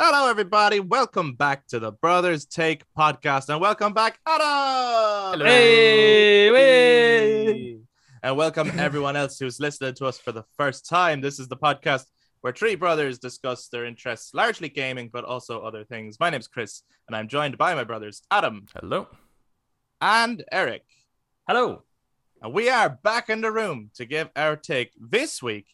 Hello, everybody. Welcome back to the Brothers Take podcast, and welcome back, Adam. Hey, hey. And welcome everyone else who's listening to us for the first time. This is the podcast where three brothers discuss their interests, largely gaming, but also other things. My name's Kris, and I'm joined by my brothers Adam Hello. and Eric. Hello. And we are back in the room to give our take this week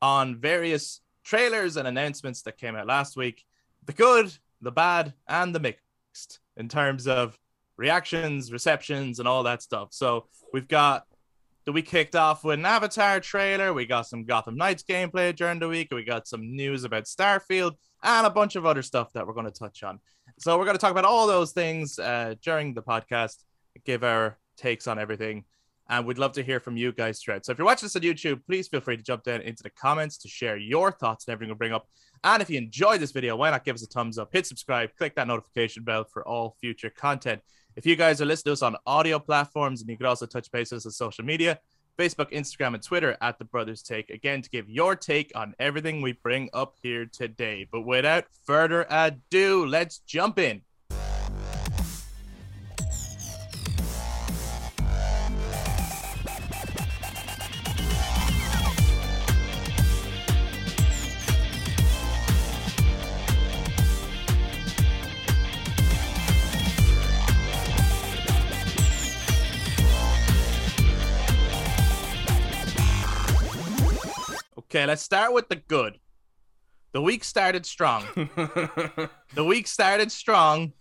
on various trailers and announcements that came out last week the good, the bad, and the mixed in terms of reactions, receptions, and all that stuff. So we've got the week kicked off with an Avatar trailer. We got some Gotham Knights gameplay during the week. We got some news about Starfield and a bunch of other stuff that we're going to touch on. So we're going to talk about all those things uh, during the podcast, give our takes on everything. And we'd love to hear from you guys throughout. So if you're watching this on YouTube, please feel free to jump down into the comments to share your thoughts and everything we'll bring up. And if you enjoyed this video, why not give us a thumbs up, hit subscribe, click that notification bell for all future content. If you guys are listening to us on audio platforms, and you can also touch base with us on social media, Facebook, Instagram, and Twitter at The Brothers Take, again, to give your take on everything we bring up here today. But without further ado, let's jump in. Okay, let's start with the good. The week started strong. the week started strong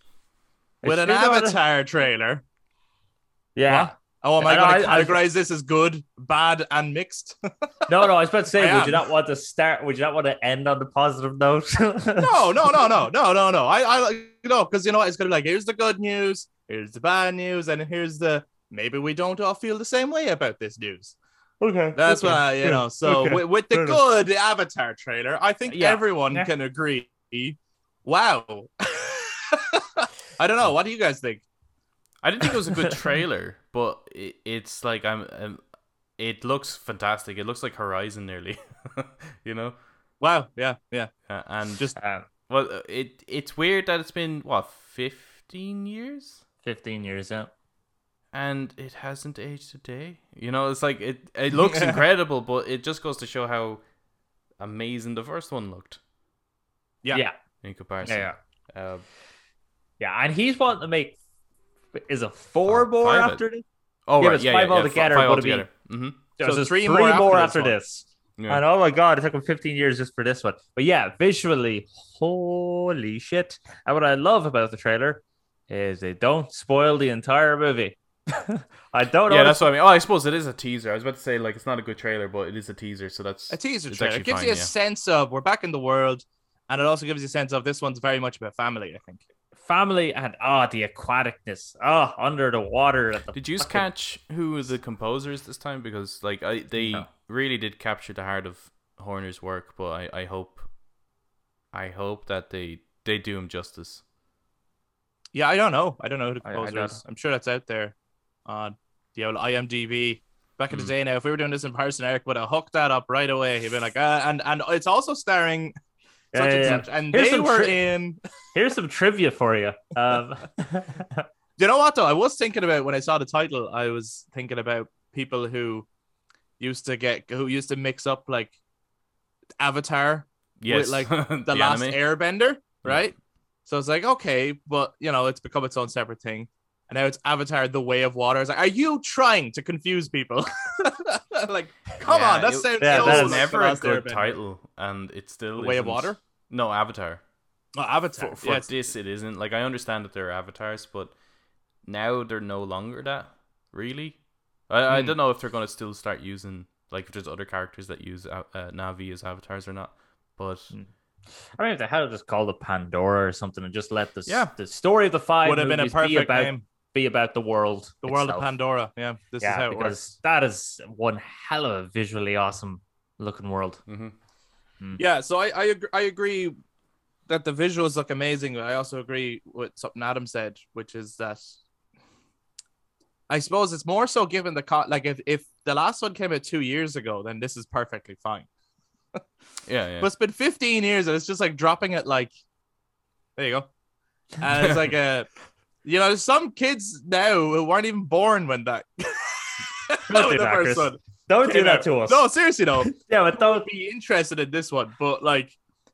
with an It's true, though, Avatar trailer. Yeah. What? Oh, am I I going to I- I- categorize this as good, bad, and mixed? No, no, I was about to say, I would am. you not want to start? Would you not want to end on the positive note? no, no, no, no, no, no, no. I, I, you know, because you know what? It's gonna be like, here's the good news, here's the bad news, and here's the maybe we don't all feel the same way about this news. Okay. That's what I, you know. So Okay. with, with the Fair enough. good Avatar trailer, I think Yeah. everyone Yeah. can agree. Wow. I don't know. What do you guys think? I didn't think it was a good trailer, but it, it's like I'm, um It looks fantastic. It looks like Horizon nearly, you know. Wow. Yeah. Yeah. Uh, and Just Um, well, uh, it it's weird that it's been what fifteen years, 15 years, yeah. And it hasn't aged a day. You know, it's like it it looks incredible, but it just goes to show how amazing the first one looked Yeah. Yeah. in comparison. Yeah. Uh, Yeah. And he's wanting to make, is a four Uh, more five, after this? oh Yeah, right, it's yeah, five yeah, yeah, altogether, Five but it'd be- Mm-hmm. There's So just three three, more more, after after, this one. this. Yeah. And oh my god, it took him 15 years just for this one. But yeah, visually, holy shit. And what I love about the trailer is they don't spoil the entire movie. I don't know. Yeah, that's what I mean. Oh, I suppose it is a teaser. I was about to say like it's not a good trailer, but it is a teaser, so that's A teaser trailer. It gives fine, you a yeah. sense of we're back in the world, and it also gives you a sense of this one's very much about family. I think. family and ah the aquaticness ah under the water at the Did you fucking- catch who the composers this time? Because like I, they No. really did capture the heart of Horner's work, but I, I hope, I hope that they they do him justice. Yeah, I don't know. I don't know who the I- I is. I'm sure that's out there on the old IMDb. Back in the Mm. day now, if we were doing this in person, Eric would have hooked that up right away. He'd been like, uh, and and it's also starring Yeah, yeah, and yeah. such, and they were tri- in. here's some trivia for you um You know what though? I was thinking about when I saw the title. I was thinking about people who used to get who used to mix up like Avatar Yes, like, the, the, last anime. airbender, right? So it's like, okay, but you know, it's become its own separate thing. And now it's Avatar the Way of Water. It's like, are you trying to confuse people? like, come Yeah, on, that it- sounds Yeah, so that like never a Last good title, and it's still The Way of Water? No, Avatar. Oh, Avatar. For, for yeah, this, it isn't. Like I understand that they're avatars, but now they're no longer that. Really, I, I Hmm. don't know if they're gonna still start using like if there's other characters that use uh, uh, Na'vi as avatars or not. But Hmm. I mean if they had to just called it Pandora or something and just let the Yeah. the story of the five would have been a movies be perfect about name. Be about the world The world of. Pandora. Yeah, this yeah is how it works. that is one hell of a visually awesome looking world mhm. Yeah, so I I, ag- I agree that the visuals look amazing. But I also agree with something Adam said, which is that I suppose it's more so given the co- like if if the last one came out two years ago, then this is perfectly fine. yeah, yeah. But it's been 15 years, and it's just like dropping it like There you go. And it's like a, you know, some kids now who weren't even born when that. Don't do that, first Kris. Don't do that out. to us. No, seriously, no. Yeah, but I don't. would be interested in this one, but like,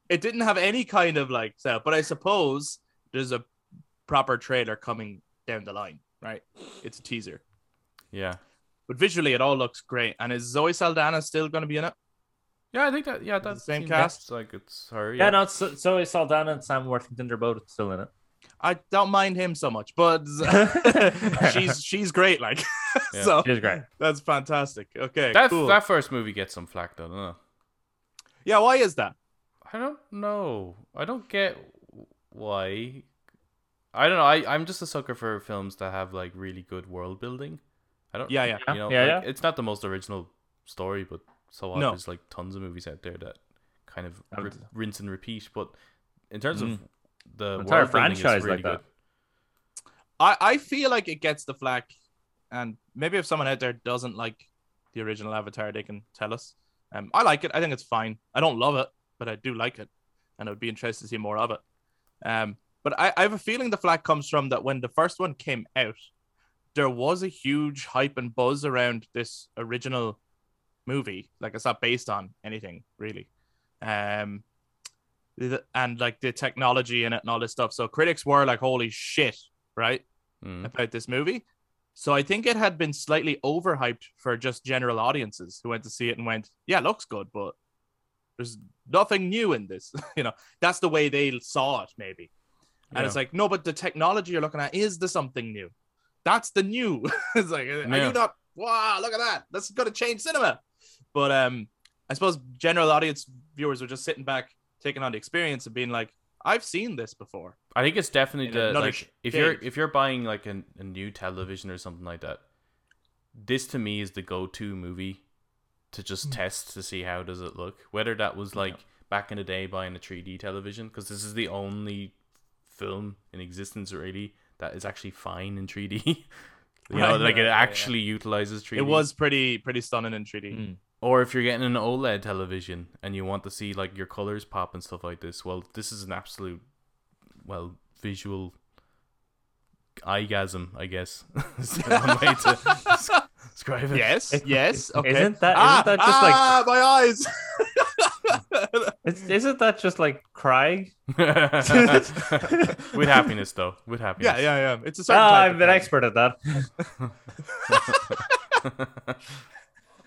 it didn't have any kind of like setup. But I suppose there's a proper trailer coming down the line, right? It's a teaser, Yeah. but visually it all looks great. And is Zoe Saldana still going to be in it? Yeah, I think that. Yeah, that's the same cast? Like it's her. Yeah, Yeah. no, so, Zoe Saldana and Sam Worthington, they're both still in it. I don't mind him so much, but she's she's great. Like, Yeah. so She's great. that's fantastic. Okay, That cool. that first movie gets some flack though. Don't know. yeah, why is that? I don't know. I don't get why. I don't know. I I'm just a sucker for films that have like really good world building. I don't. Yeah, yeah. You know, Yeah, like, yeah. It's not the most original story, but so what? No. There's like tons of movies out there that kind of I ri- would- rinse and repeat. But in terms Mm. of the Entire world building is franchise really like that. I I feel like it gets the flack, and maybe if someone out there doesn't like the original Avatar, they can tell us. Um, I like it. I think it's fine. I don't love it, but I do like it, and I would be interested to see more of it. Um, but I, I have a feeling the flack comes from that when the first one came out, there was a huge hype and buzz around this original movie. Like it's not based on anything really. Um, the- and like the technology in it and all this stuff. So critics were like, "Holy shit!" Right? Mm. about this movie. So I think it had been slightly overhyped for just general audiences who went to see it and went, "Yeah, it looks good, but there's nothing new in this." you know, that's the way they saw it, maybe. And it's like, no, but the technology you're looking at is the something new. That's the new. it's like, are you not? Wow, look at that. That's gonna change cinema. But um, I suppose general audience viewers were just sitting back, taking on the experience and being like, "I've seen this before." I think it's definitely the another like if you're if you're buying like a, a new television or something like that, this to me is the go-to movie to just test to see how does it look. Whether that was like back in the day buying a 3D television because this is the only film in existence really that is actually fine in 3D. you know, Right, like yeah, it yeah, actually utilizes 3D. It was pretty pretty stunning in 3D. Mm. Or if you're getting an OLED television and you want to see like your colors pop and stuff like this, well, this is an absolute, well, visual eyegasm, I guess. is one way to describe it. Yes, yes. Okay. Isn't that- ah, isn't that just like- ah, my eyes? Isn't that just like crying? With happiness, though. With happiness. yeah, yeah, yeah. It's a certain type I'm of an thing. expert at that.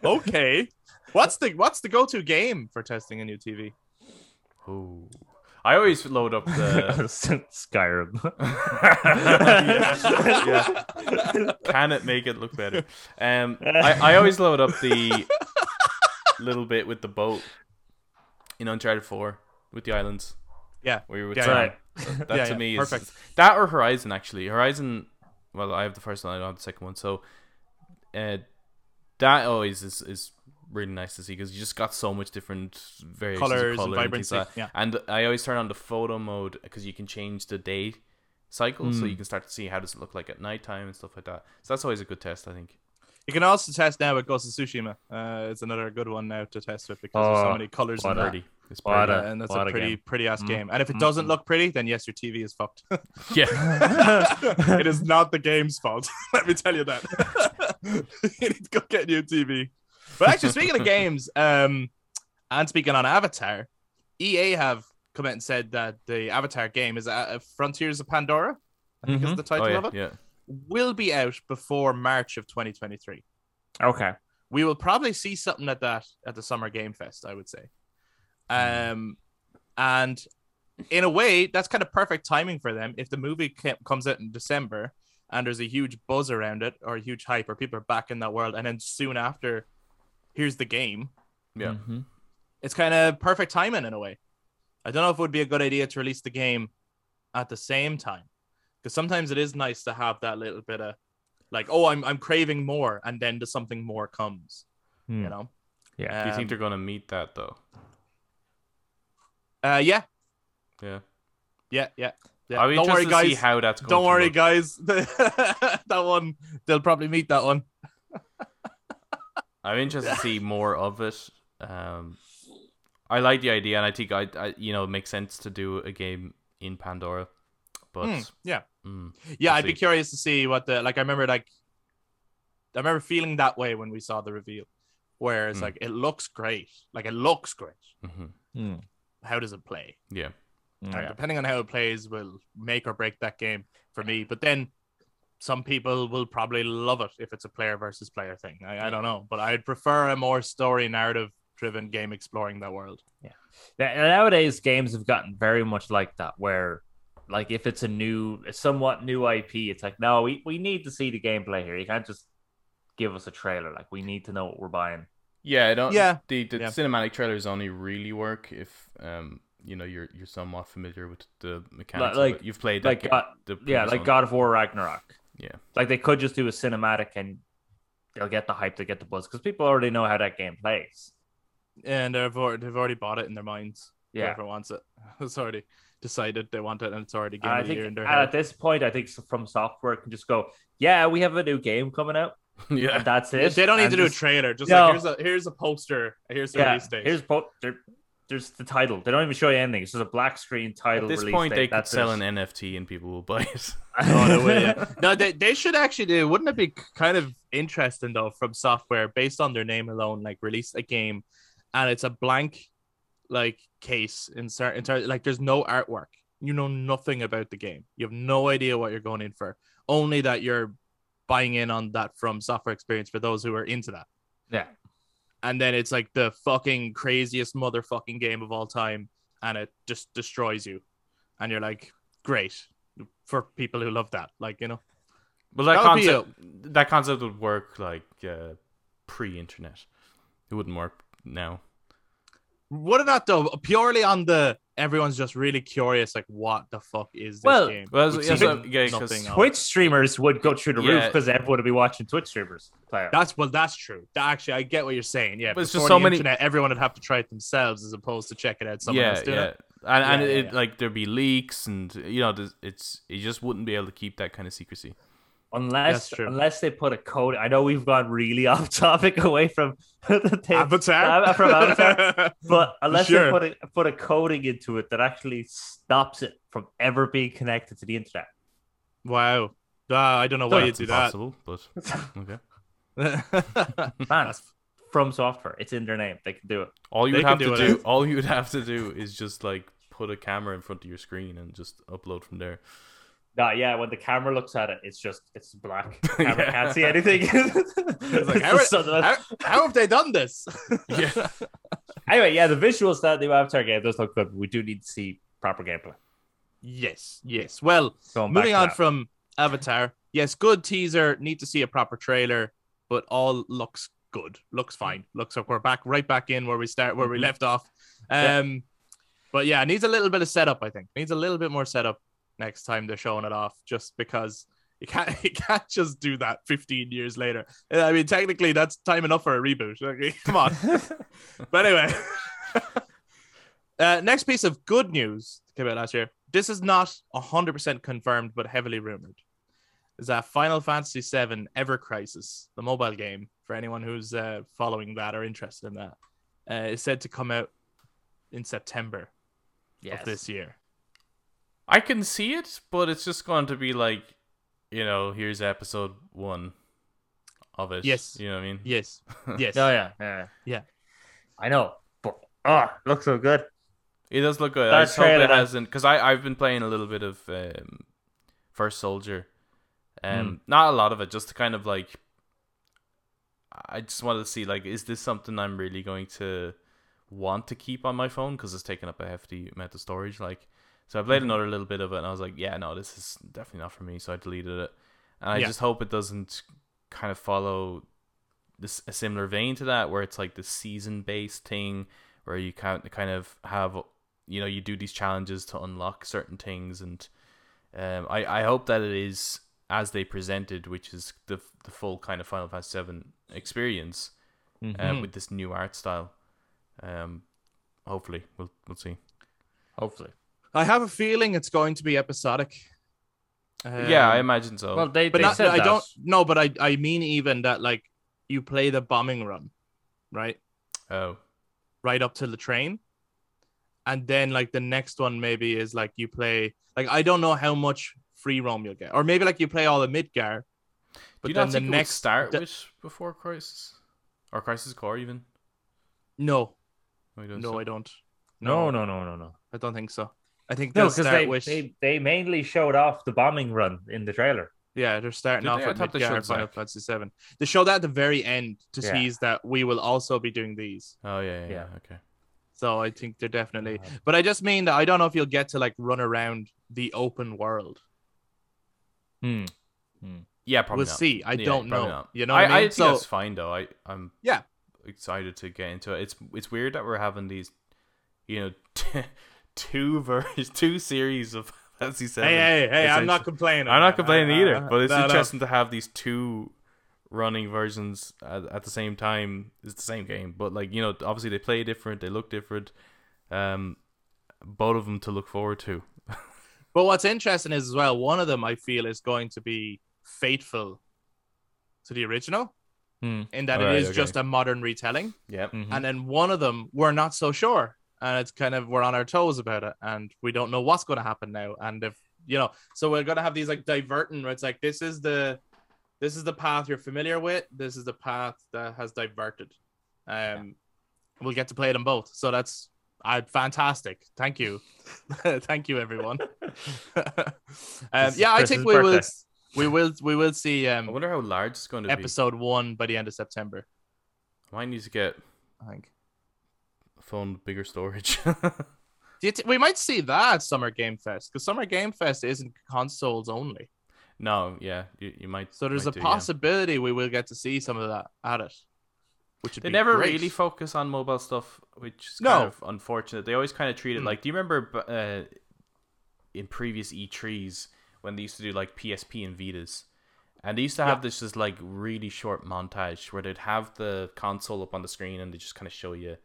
Okay. What's the what's the go to game for testing a new TV? Oh, I always load up the. Skyrim. yeah. Can it make it look better? Um, I, I always load up the little bit with the boat in Uncharted 4 with the islands. Yeah. Where you were Yeah, Sam. Right. That Yeah, to yeah, me perfect. that or Horizon actually. Horizon. Well, I have the first one. I don't have the second one. So, uh, that always is is really nice to see because you just got so much different variations Colors of and color things vibrancy, like yeah. And I always turn on the photo mode because you can change the day cycle, so Mm. you can start to see how does it look like at nighttime and stuff like that. So that's always a good test, I think. You can also test now with Ghost of Tsushima. Uh, it's another good one now to test with because there's so Oh, many colors in what that. It's pretty. a- and that's a a pretty game. pretty ass Mm, game. And if it mm, doesn't mm. look pretty, then yes, your TV is fucked. yeah. it is not the game's fault. Let me tell you that. you need to go get a new TV. But actually, speaking of games, um, and speaking on Avatar, EA have come out and said that the Avatar game is uh, Frontiers of Pandora. I think is Mhm. the title oh, yeah, of it. yeah. Will be out before March of 2023. Okay. We will probably see something like that at the Summer Game Fest. I would say. Um, and in a way, that's kind of perfect timing for them. If the movie comes out in December and there's a huge buzz around it or a huge hype, or people are back in that world, and then soon after, here's the game. Yeah. Mhm. It's kind of perfect timing in a way. I don't know if it would be a good idea to release the game at the same time, because sometimes it is nice to have that little bit of like, oh, I'm I'm craving more, and then the something more comes. Hmm. You know. Yeah. Do you think Um, they're going to meet that, though? Uh, yeah, Yeah. yeah, yeah. yeah. I'll be Don't worry, to guys. see how that's going Don't to worry, look. guys. that one, they'll probably meet that one. I'm interested to see more of it. Um, I like the idea, and I think I, I, you know, it makes sense to do a game in Pandora. But Hmm, yeah. mm, Yeah, We'll I'd be curious to see what the like. I remember like, I remember feeling that way when we saw the reveal, where it's Hmm. like it looks great, like it looks great. mhm. Mm. How does it play? yeah, And Yeah. depending on how it plays, will make or break that game for me. But then some people will probably love it if it's a player versus player thing. I, I don't know, but I'd prefer a more story narrative driven game exploring that world. Yeah, nowadays games have gotten very much like that where like if it's a new a somewhat new IP it's like no we, we need to see the gameplay here you can't just give us a trailer like we need to know what we're buying yeah. I don't. Yeah, The the yeah. cinematic trailers only really work if um you know you're you're somewhat familiar with the mechanics. like- of it. You've played like game, God, the yeah like one. God of War Ragnarok Yeah. like they could just do a cinematic and they'll get the hype they get the buzz because people already know how that game plays And they've already, they've already bought it in their minds. yeah Whoever wants it, it's already decided they want it, and it's already game I of think year in their at this point I think FromSoftware can just go yeah we have a new game coming out yeah. and that's it They don't need And to do a just- trailer. Just No. like here's a here's a poster. Here's the yeah release date. here's po- there's the title they don't even show you anything it's just a black screen title At this release point, date. they could sell it. an NFT and people will buy it. Oh, they yeah. No, they, they should actually do. Wouldn't it be kind of interesting though FromSoftware based on their name alone, like release a game, and it's a blank, like case in certain in like there's no artwork. You know nothing about the game. You have no idea what you're going in for. Only that you're buying in on that FromSoftware experience for those who are into that. yeah And then it's like the fucking craziest motherfucking game of all time, and it just destroys you. And you're like, great for people who love that. Like you know. Well, that, That concept that concept would work like uh, pre-internet. It wouldn't work now. Would about though? Purely on the everyone's just really curious, like what the fuck is this Well- game? Well, yeah, so- yeah, 'cause nothing of. Twitch streamers would go through the roof because everyone would be watching Twitch streamers play it. That's well, that's true. That actually, I get what you're saying. Yeah, But it's before just so the many- Internet, everyone would have to try it themselves as opposed to checking out someone yeah, else doing yeah. it. And, and Yeah, yeah, it yeah. like there'd be leaks and you know it's you just wouldn't be able to keep that kind of secrecy. Unless unless they put a code. I know we've gone really off topic away from the thing, Avatar from Avatar, but unless Sure. they put a, put a coding into it that actually stops it from ever being connected to the internet. wow. Uh, I don't know why you That's do that. impossible, but okay. Man, That's- FromSoftware, it's in their name. They can do it. All you would have do to do, all you would have to do, is just like put a camera in front of your screen and just upload from there. No, yeah, when the camera looks at it, it's just it's black. The camera Yeah. can't see anything. Like, how, how, how have they done this? Yeah. Anyway, yeah, the visuals that the Avatar game does look good. But we do need to see proper gameplay. yes, yes. Well, Going moving on that. from Avatar, yes, good teaser. Need to see a proper trailer, but all looks good. Looks fine. Looks like we're back right back in where we start where we Mhm. left off. Yeah. Um, but yeah, needs a little bit of setup. I think needs a little bit more setup next time they're showing it off. Just because you can't you can't just do that 15 years later. I mean, technically that's time enough for a reboot. Okay, come on. But anyway, uh, next piece of good news came out last year. This is not 100% confirmed, but heavily rumored. Is that Final Fantasy VII Ever Crisis, the mobile game, for anyone who's uh, following that or interested in that, uh, is said to come out in September yes. of this year. I can see it, but it's just going to be like, you know, here's episode one of it. Yes. you know what I mean. Yes. Yes. Oh yeah, yeah, Yeah. I know, but oh, looks so good. It does look good. That I just hope it has- hasn't because I I've been playing a little bit of um, First Soldier, um, Hmm. not a lot of it, just to kind of like. I just wanted to see like, is this something I'm really going to want to keep on my phone because it's taking up a hefty amount of storage. Like, so I played Mhm. another little bit of it, and I was like, yeah, no, this is definitely not for me. So I deleted it, and I Yeah. just hope it doesn't kind of follow this a similar vein to that, where it's like the season based thing, where you can kind of have you know you do these challenges to unlock certain things, and um, I I hope that it is as they presented, which is the the full kind of Final Fantasy Seven experience uh, Mhm. with this new art style. Um, hopefully we'll we'll see. Hopefully. I have a feeling it's going to be episodic. yeah, I Um, imagine so. Well, they, but they not, said I that. don't no, but I I mean even that like you play the bombing run, right? oh, Right up to the train, and then like the next one maybe is like you play like I don't know how much free roam you'll get, or maybe like you play all the Midgar. Do you then not the think it would next start the- with before Crisis or Crisis Core even? no, No, no, so- I don't. No, no, no, no, no. I don't think so. I think No, they'll because start they, with they they mainly showed off the bombing run in the trailer. yeah, they're starting Did off they? I with thought they Midgar showed Final Fantasy Seven. They showed that at the very end to Yeah. tease that we will also be doing these. Oh yeah, yeah, yeah. Yeah. Okay. So I think they're definitely. Uh, But I just mean that I don't know if you'll get to like run around the open world. Hmm. hmm. Yeah, probably we'll not. see. I Yeah, don't know. not. You know what I, mean? I think so that's fine though. I I'm Yeah. excited to get into it. It's it's weird that we're having these, you know, two versions, two series of Fantasy Seven. hey, hey, hey! I'm not complaining. I'm not complaining Uh, either, uh, but it's no, no. interesting to have these two running versions at, at the same time. It's the same game, but like you know, obviously they play different, they look different. Um, both of them to look forward to. But what's interesting is as well, one of them I feel is going to be faithful to the original Hmm. in that Alright, it is okay. just a modern retelling, Yeah, Mhm. and then one of them we're not so sure, and it's kind of we're on our toes about it, and we don't know what's going to happen now, and if you know, so we're gonna have these like diverting where it's like this is the this is the path you're familiar with, this is the path that has diverted. Um, we'll get to play them both, so that's i uh, fantastic. Thank you, thank you, everyone. um, yeah, I think we will. We will. We will see I um, wonder how large it's going to be. episode one by the end of September. I might need to get I think. Phone bigger storage. T- we might see that at Summer Game Fest because Summer Game Fest isn't consoles only. no, yeah, you, you might. So there's might a do, yeah. possibility we will get to see some of that at it. Which They never great. really focus on mobile stuff, which is No. kind of unfortunate. They always kind of treat it Hmm. like. Do you remember uh, in previous E3s when they used to do like PSP and Vitas? And they used to have Yeah. this just like really short montage where they'd have the console up on the screen and they just kind of show you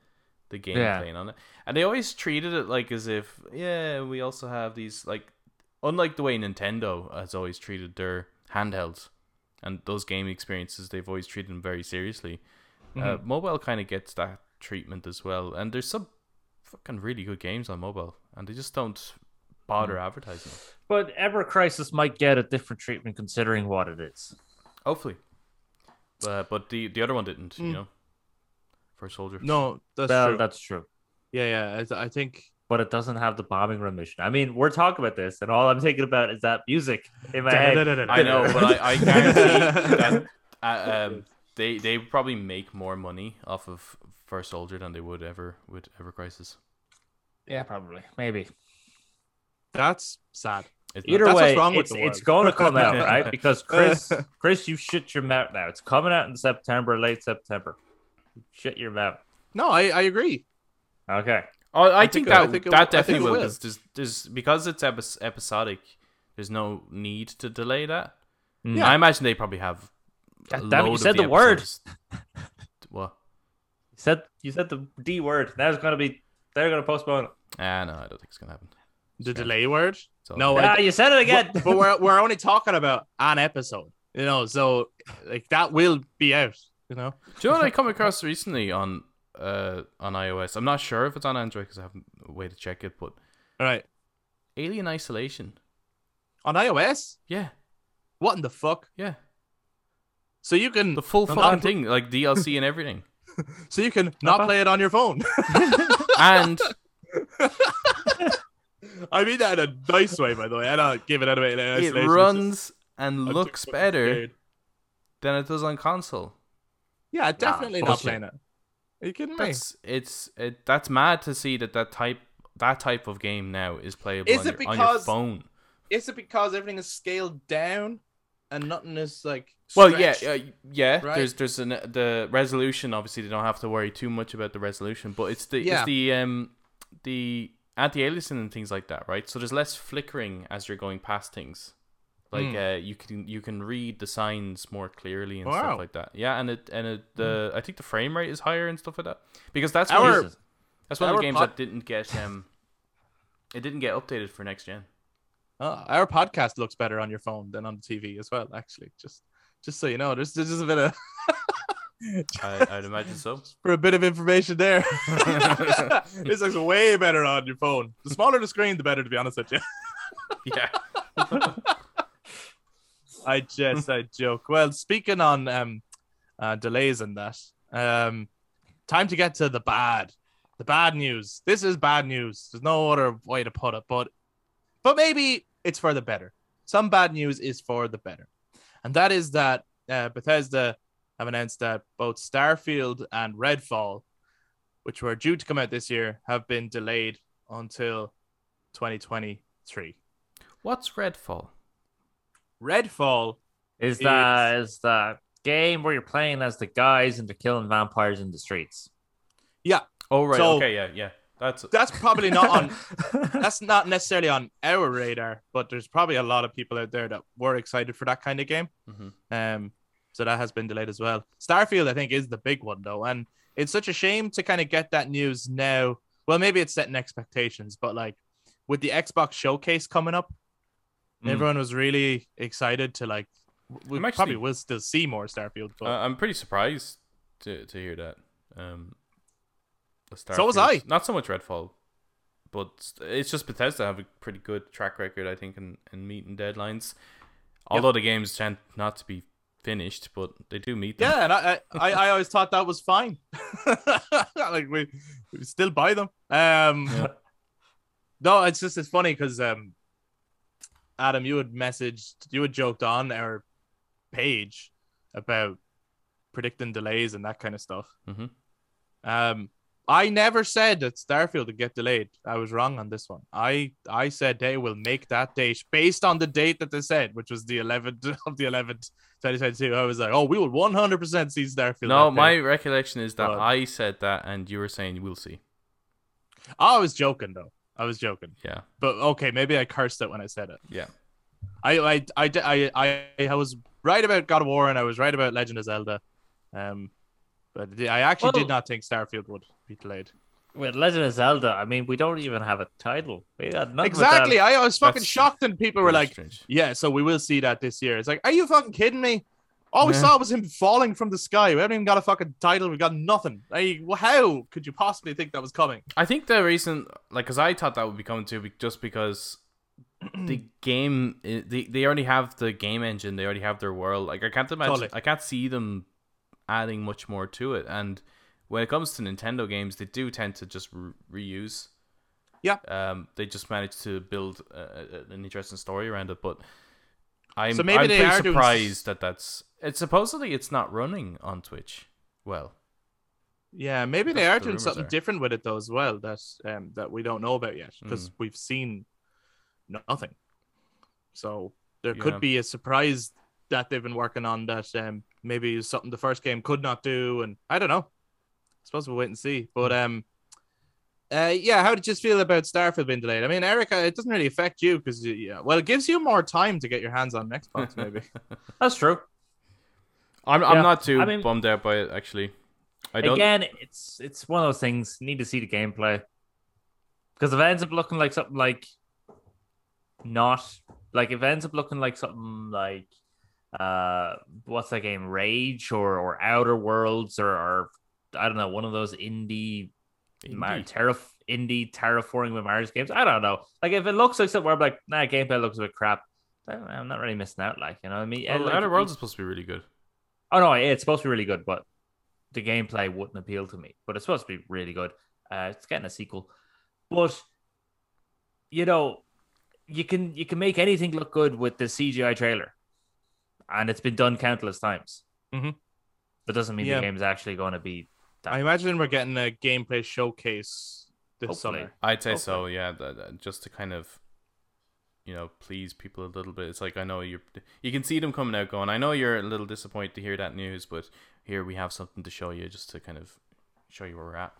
the game Yeah. playing on it. And they always treated it like as if, yeah, we also have these like, unlike the way Nintendo has always treated their handhelds and those game experiences, they've always treated them very seriously. Uh, Mhm. mobile kind of gets that treatment as well, and there's some fucking really good games on mobile, and they just don't bother advertising. But Ever Crisis might get a different treatment considering what it is. Hopefully, uh, but the the other one didn't. You Mm. know, for Soldier. No, that's well, true. that's true. Yeah, yeah. I, th- I think. But it doesn't have the bombing run mission. I mean, we're talking about this, and all I'm thinking about is that music in my head. I know, but I, I guarantee that uh, um, they they probably make more money off of First Soldier than they would ever with Ever Crisis. Yeah, probably, maybe. That's sad. It's Either not- way, wrong it's, it's going to come out, right? Because Kris, Kris, you shit your mouth now. It's coming out in September, late September. Shut your mouth. No, I, I agree. Okay. Oh, I, I think, think it- I that think that I definitely it will. will. There's, there's, there's because it's epi- episodic. There's no need to delay that. Mm. Yeah. I imagine they probably have. a God damn it, you said the word. episodes. what? You said you said the D word. Now it's going to be. They're going to postpone it. Ah, no, I don't think it's gonna happen. The Okay. delay word. So, No, I- Ah, you said it again. but, but we're we're only talking about an episode. You know, so like that will be out. You know. Do you know what I come across recently on uh on iOS? I'm not sure if it's on Android because I haven't a way to check it, but All right. Alien Isolation. On iOS. Yeah, What in the fuck? yeah, So you can the full Not- fucking thing, like DLC and everything. so you can not bad. play it on your phone. And I mean that in a nice way, by the way. I don't give it away. in it runs and just- I'm looks better scared. than it does on console. Yeah, definitely not bullshit. playing it. Are you kidding me? It's it, that's mad to see that that type that type of game now is playable Is on, it your, on your phone. Is it because everything is scaled down and nothing is like? Well, yeah, uh, yeah. Right. There's there's an the resolution. Obviously, they don't have to worry too much about the resolution, but it's the Yeah. it's the um the anti-aliasing and things like that, right? So there's less flickering as you're going past things. Like Hmm. uh, you can you can read the signs more clearly and Wow. stuff like that. Yeah, and it and it the I think the frame rate is higher and stuff like that because that's Our- one of, that's one of the games pod- that didn't get um it didn't get updated for next gen. Oh, our podcast looks better on your phone than on the TV as well. Actually, just just so you know, there's there's just a bit of I, I'd imagine so. For a bit of information there. this looks way better on your phone. The smaller the screen, the better, to be honest with you. Yeah. I just, I joke. Well, speaking on um, uh, delays and that, um, time to get to the bad, the bad news. This is bad news. There's no other way to put it, but, but maybe it's for the better. Some bad news is for the better, and that is that uh, Bethesda have announced that both Starfield and Redfall, which were due to come out this year, have been delayed until 2023. What's Redfall? Redfall Is that is that game where you're playing as the guys and they're killing vampires in the streets? Yeah. Oh right. So- okay. Yeah. Yeah. That's that's probably not on that's not necessarily on our radar, but there's probably a lot of people out there that were excited for that kind of game. Mhm. Um, so that has been delayed as well. Starfield, I think, is the big one though, and it's such a shame to kind of get that news now. Well, maybe it's setting expectations, but like with the Xbox showcase coming up, Mm. everyone was really excited to like. We I'm actually- probably will still see more Starfield, but Uh, I'm pretty surprised to to hear that. Um, the So was I. Not so much Redfall, but it's just Bethesda have a pretty good track record, I think, in, in meeting deadlines. Although the games tend not to be finished, but they do meet them. Yeah, and I, I, I always thought that was fine. like we, we still buy them. Um, Yeah. no, it's just it's funny because um, Adam, you had messaged, you had joked on our page about predicting delays and that kind of stuff. Mhm. Um, I never said that Starfield would get delayed. I was wrong on this one. I I said they will make that date based on the date that they said, which was the 11th of the 11th, 2022. I was like, oh, we will 100% see Starfield. No, that day. my recollection is that But- I said that, and you were saying we'll see. I was joking though. I was joking, Yeah, but okay, maybe I cursed it when I said it. yeah. I I I I I, I was right about God of War and I was right about Legend of Zelda. Um, but I actually Well- did not think Starfield would be delayed. With Legend of Zelda, I mean, we don't even have a title. We had Exactly. I was fucking That's shocked, and people were like, strange. "Yeah, so we will see that this year." It's like, are you fucking kidding me? All we Yeah. saw was him falling from the sky. We haven't even got a fucking title. We got nothing. Like, how could you possibly think that was coming? I think the reason, like, because I thought that would be coming too, just because the game, they they already have the game engine, they already have their world. Like, I can't imagine, Totally. I can't see them adding much more to it. And when it comes to Nintendo games, they do tend to just re- reuse. Yeah. Um, they just manage to build uh, an interesting story around it, but. I'm, So maybe I'm they pretty are doing surprised that that's it's supposedly it's not running on Switch. Well, Yeah, maybe they are the doing something are. different with it though as well. That um that we don't know about yet because Mm. we've seen nothing. So there Yeah. could be a surprise that they've been working on that um maybe is something the first game could not do, and I don't know. I suppose we'll wait and see. But Hmm. um, uh, yeah, how did you feel about Starfield being delayed? I mean, Erica, it doesn't really affect you because yeah, well, it gives you more time to get your hands on an Xbox, maybe. That's true. I'm I'm not too I mean- bummed out by it actually. I don't. Again, it's it's one of those things. You need to see the gameplay because if it ends up looking like something like not like if it ends up looking like something like uh what's that game Rage or or Outer Worlds or, or I don't know one of those indie Mar- Indie. terra- indie terraforming with Mars games. I don't know. Like if it looks like something where I'm like, nah, gameplay looks a bit crap. I'm not really missing out. Like you know, what I mean, Well, like, Outer Worlds is supposed to be really good. Oh no, it's supposed to be really good, but the gameplay wouldn't appeal to me. But it's supposed to be really good. Uh, it's getting a sequel, but you know, you can you can make anything look good with the CGI trailer, and it's been done countless times. Mhm. That doesn't mean Yeah. the game's actually going to be. I imagine we're getting a gameplay showcase this Hopefully. summer. I'd say Okay. so. Yeah, that, that- just to kind of, you know, please people a little bit. It's like I know you're. You can see them coming out, going. I know you're a little disappointed to hear that news, but here we have something to show you, just to kind of show you where we're at.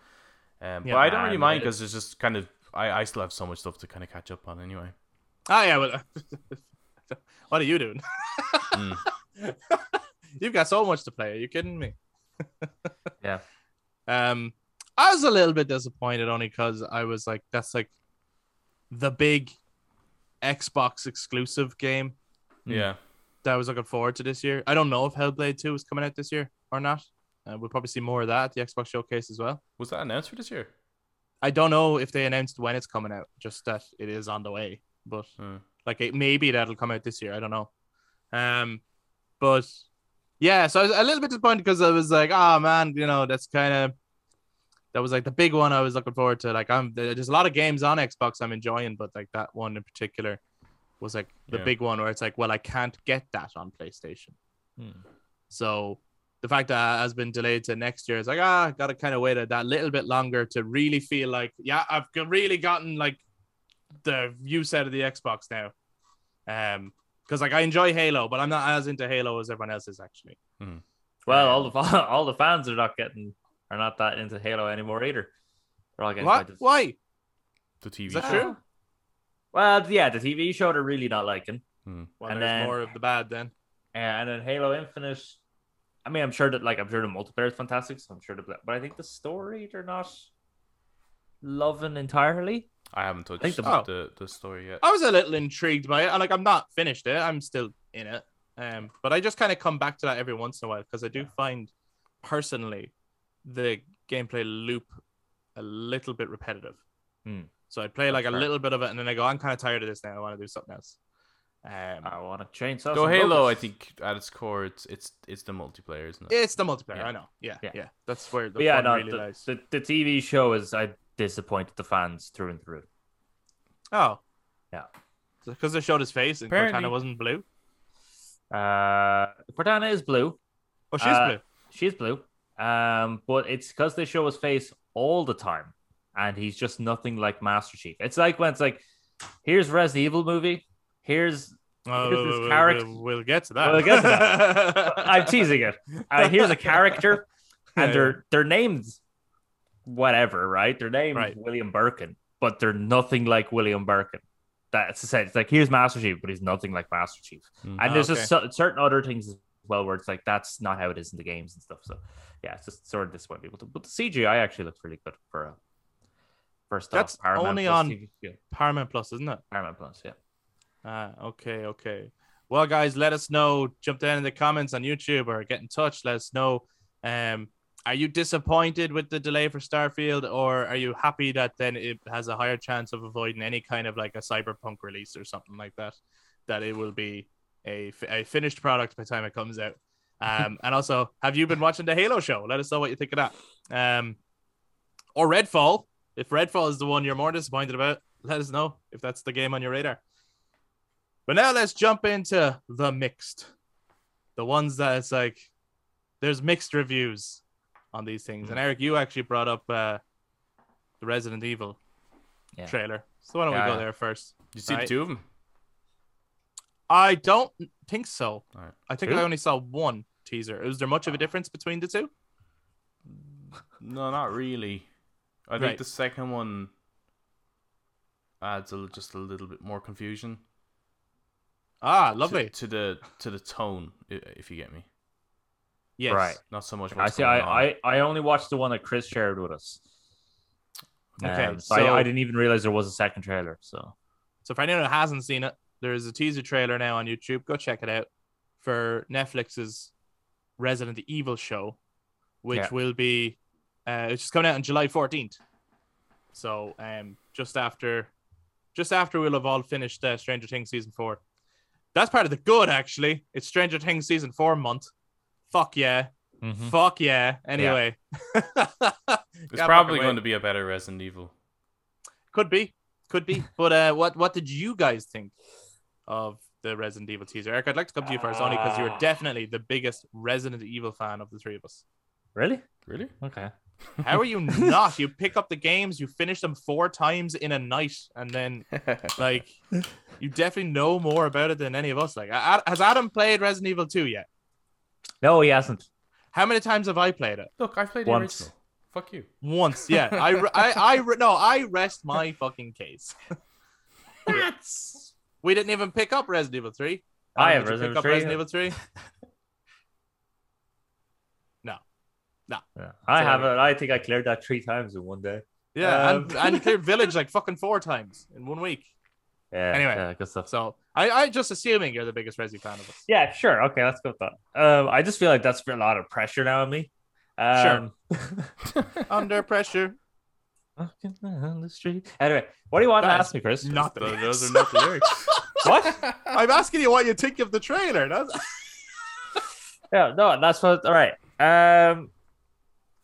Um, Yeah, but I don't really mind because it's just kind of. I, I still have so much stuff to kind of catch up on anyway. Ah, yeah. Well, what are you doing? Mm. You've got so much to play. Are you kidding me? Yeah. Um, I was a little bit disappointed only because I was like, that's like the big Xbox exclusive game. Yeah. that I was looking forward to this year. I don't know if Hellblade 2 is coming out this year or not. Uh, we'll probably see more of that at the Xbox Showcase as well. Was that announced for this year? I don't know if they announced when it's coming out, just that it is on the way. But Hmm. like it, maybe that'll come out this year. I don't know. Um, but yeah, so I was a little bit disappointed because I was like, oh man, you know, that's kind of that was like the big one I was looking forward to. Like, I'm there's a lot of games on Xbox I'm enjoying, but like that one in particular was like the Yeah. big one where it's like, well, I can't get that on PlayStation. Hmm. So the fact that it has been delayed to next year is like, ah, got to kind of wait a that little bit longer to really feel like, yeah, I've really gotten like the use out of the Xbox now. Um, because like I enjoy Halo, but I'm not as into Halo as everyone else is actually. Well, all the all the fans are not getting are not that into Halo anymore either. They're all getting What? quite Why? The TV Is that show. true? Well, yeah, the TV show they're really not liking, Well, And there's then- more of the bad then. and then Halo Infinite. I mean, I'm sure that like I'm sure the multiplayer is fantastic, so I'm sure the but I think the story they're not loving entirely. I haven't touched think the, the- the, the story yet. I was a little intrigued by it. and, Like I'm not finished it. I'm still in it. Um, but I just kind of come back to that every once in a while because I do find personally the gameplay loop a little bit repetitive. Hmm. So I play like a fair. little bit of it and then I go, I'm kind of tired of this now. I want to do something else. Um, I want to change. some Though Halo, I think at its core, it's it's it's the multiplayer, isn't it? it's the multiplayer. Yeah. I know. Yeah, yeah, Yeah. That's where the But yeah, fun no, really the, lies. the, the TV show is I disappointed the fans through and through. Oh, Yeah. Because they showed his face and Apparently- Cortana wasn't blue. Uh, Cortana is blue. Oh, she's Uh, blue. She's blue. Um, but it's because they show his face all the time, and he's just nothing like Master Chief. It's like when it's like, here's Resident Evil movie, here's this we'll, character- we'll, we'll get to that. We'll get to that. I'm teasing it. Uh, here's a character, and they're they're named whatever, right? Their name Right. William Birkin, but they're nothing like William Birkin. That's the sense. It's like here's Master Chief, but he's nothing like Master Chief. Mm. And Ah, there's okay. just cer- certain other things as well where it's like that's not how it is in the games and stuff. So yeah, it's just sort of disappointing. But the, but the CGI actually looks really good for a first off. That's Paramount only on- TV yeah, Paramount Plus, isn't it? Paramount Plus. Yeah. Ah, okay, okay. Well, guys, let us know. Jump down in the comments on YouTube or get in touch. Let us know. Um, are you disappointed with the delay for Starfield, or are you happy that then it has a higher chance of avoiding any kind of like a cyberpunk release or something like that? That it will be a, a finished product by the time it comes out. Um, and also, have you been watching the Halo show? Let us know what you think of that. Um, or Redfall. If Redfall is the one you're more disappointed about, let us know if that's the game on your radar. But now let's jump into the mixed. The ones that it's like there's mixed reviews on these things. And Eric, you actually brought up uh, the Resident Evil Yeah. trailer. So why don't Yeah, we go there first? you see Right. the two of them? I don't think so. Alright. I think Two? I only saw one teaser. Is there much of a difference between the two? No, not really. I think Right. the second one adds a, just a little bit more confusion. Ah, lovely. to, the to the tone, if you get me. Yes. Right. Not so much. I see. going I, on. I I only watched the one that Kris shared with us. Okay, Um, so, so- I, I didn't even realize there was a second trailer. So So for anyone who hasn't seen it, there is a teaser trailer now on YouTube. Go check it out for Netflix's Resident Evil show, which Yeah. will be uh, it's just coming out on July 14th. So um just after just after we'll have all finished uh, Stranger Things season four. That's part of the good actually. It's Stranger Things season four month. Fuck yeah. Mhm. Fuck yeah. Anyway. It's probably going to be a better Resident Evil. Could be, could be. But uh, what what did you guys think of the Resident Evil teaser? Eric, I'd like to come to you first, only because you're Ah. definitely the biggest Resident Evil fan of the three of us. really? Really? Okay. How are you not? You pick up the games, you finish them four times in a night, and then like you definitely know more about it than any of us. Like, has Adam played Resident Evil two yet? No, he hasn't. How many times have I played it? Look, I've played the Once. original. Fuck you. Once, yeah. I, I, I, no, I rest my fucking case. That's We didn't even pick up Resident Evil 3. I Adam, have Resident pick up 3, Resident. Evil 3. No, Yeah. I So- haven't. I think I cleared that three times in one day. Yeah, Um, and, and cleared Village like fucking four times in one week. Yeah. Anyway. yeah, good stuff. So I, I just assuming you're the biggest Resi fan of us. Yeah, sure. Okay, let's go with that. Um, I just feel like that's a lot of pressure now on me. Um, Under pressure. Walking down the street. Anyway, what do you want to ask me, Kris? Not the Those lyrics. are not the lyrics. What? I'm asking you what you think of the trailer. That's... Yeah, no, that's what. All right. Um,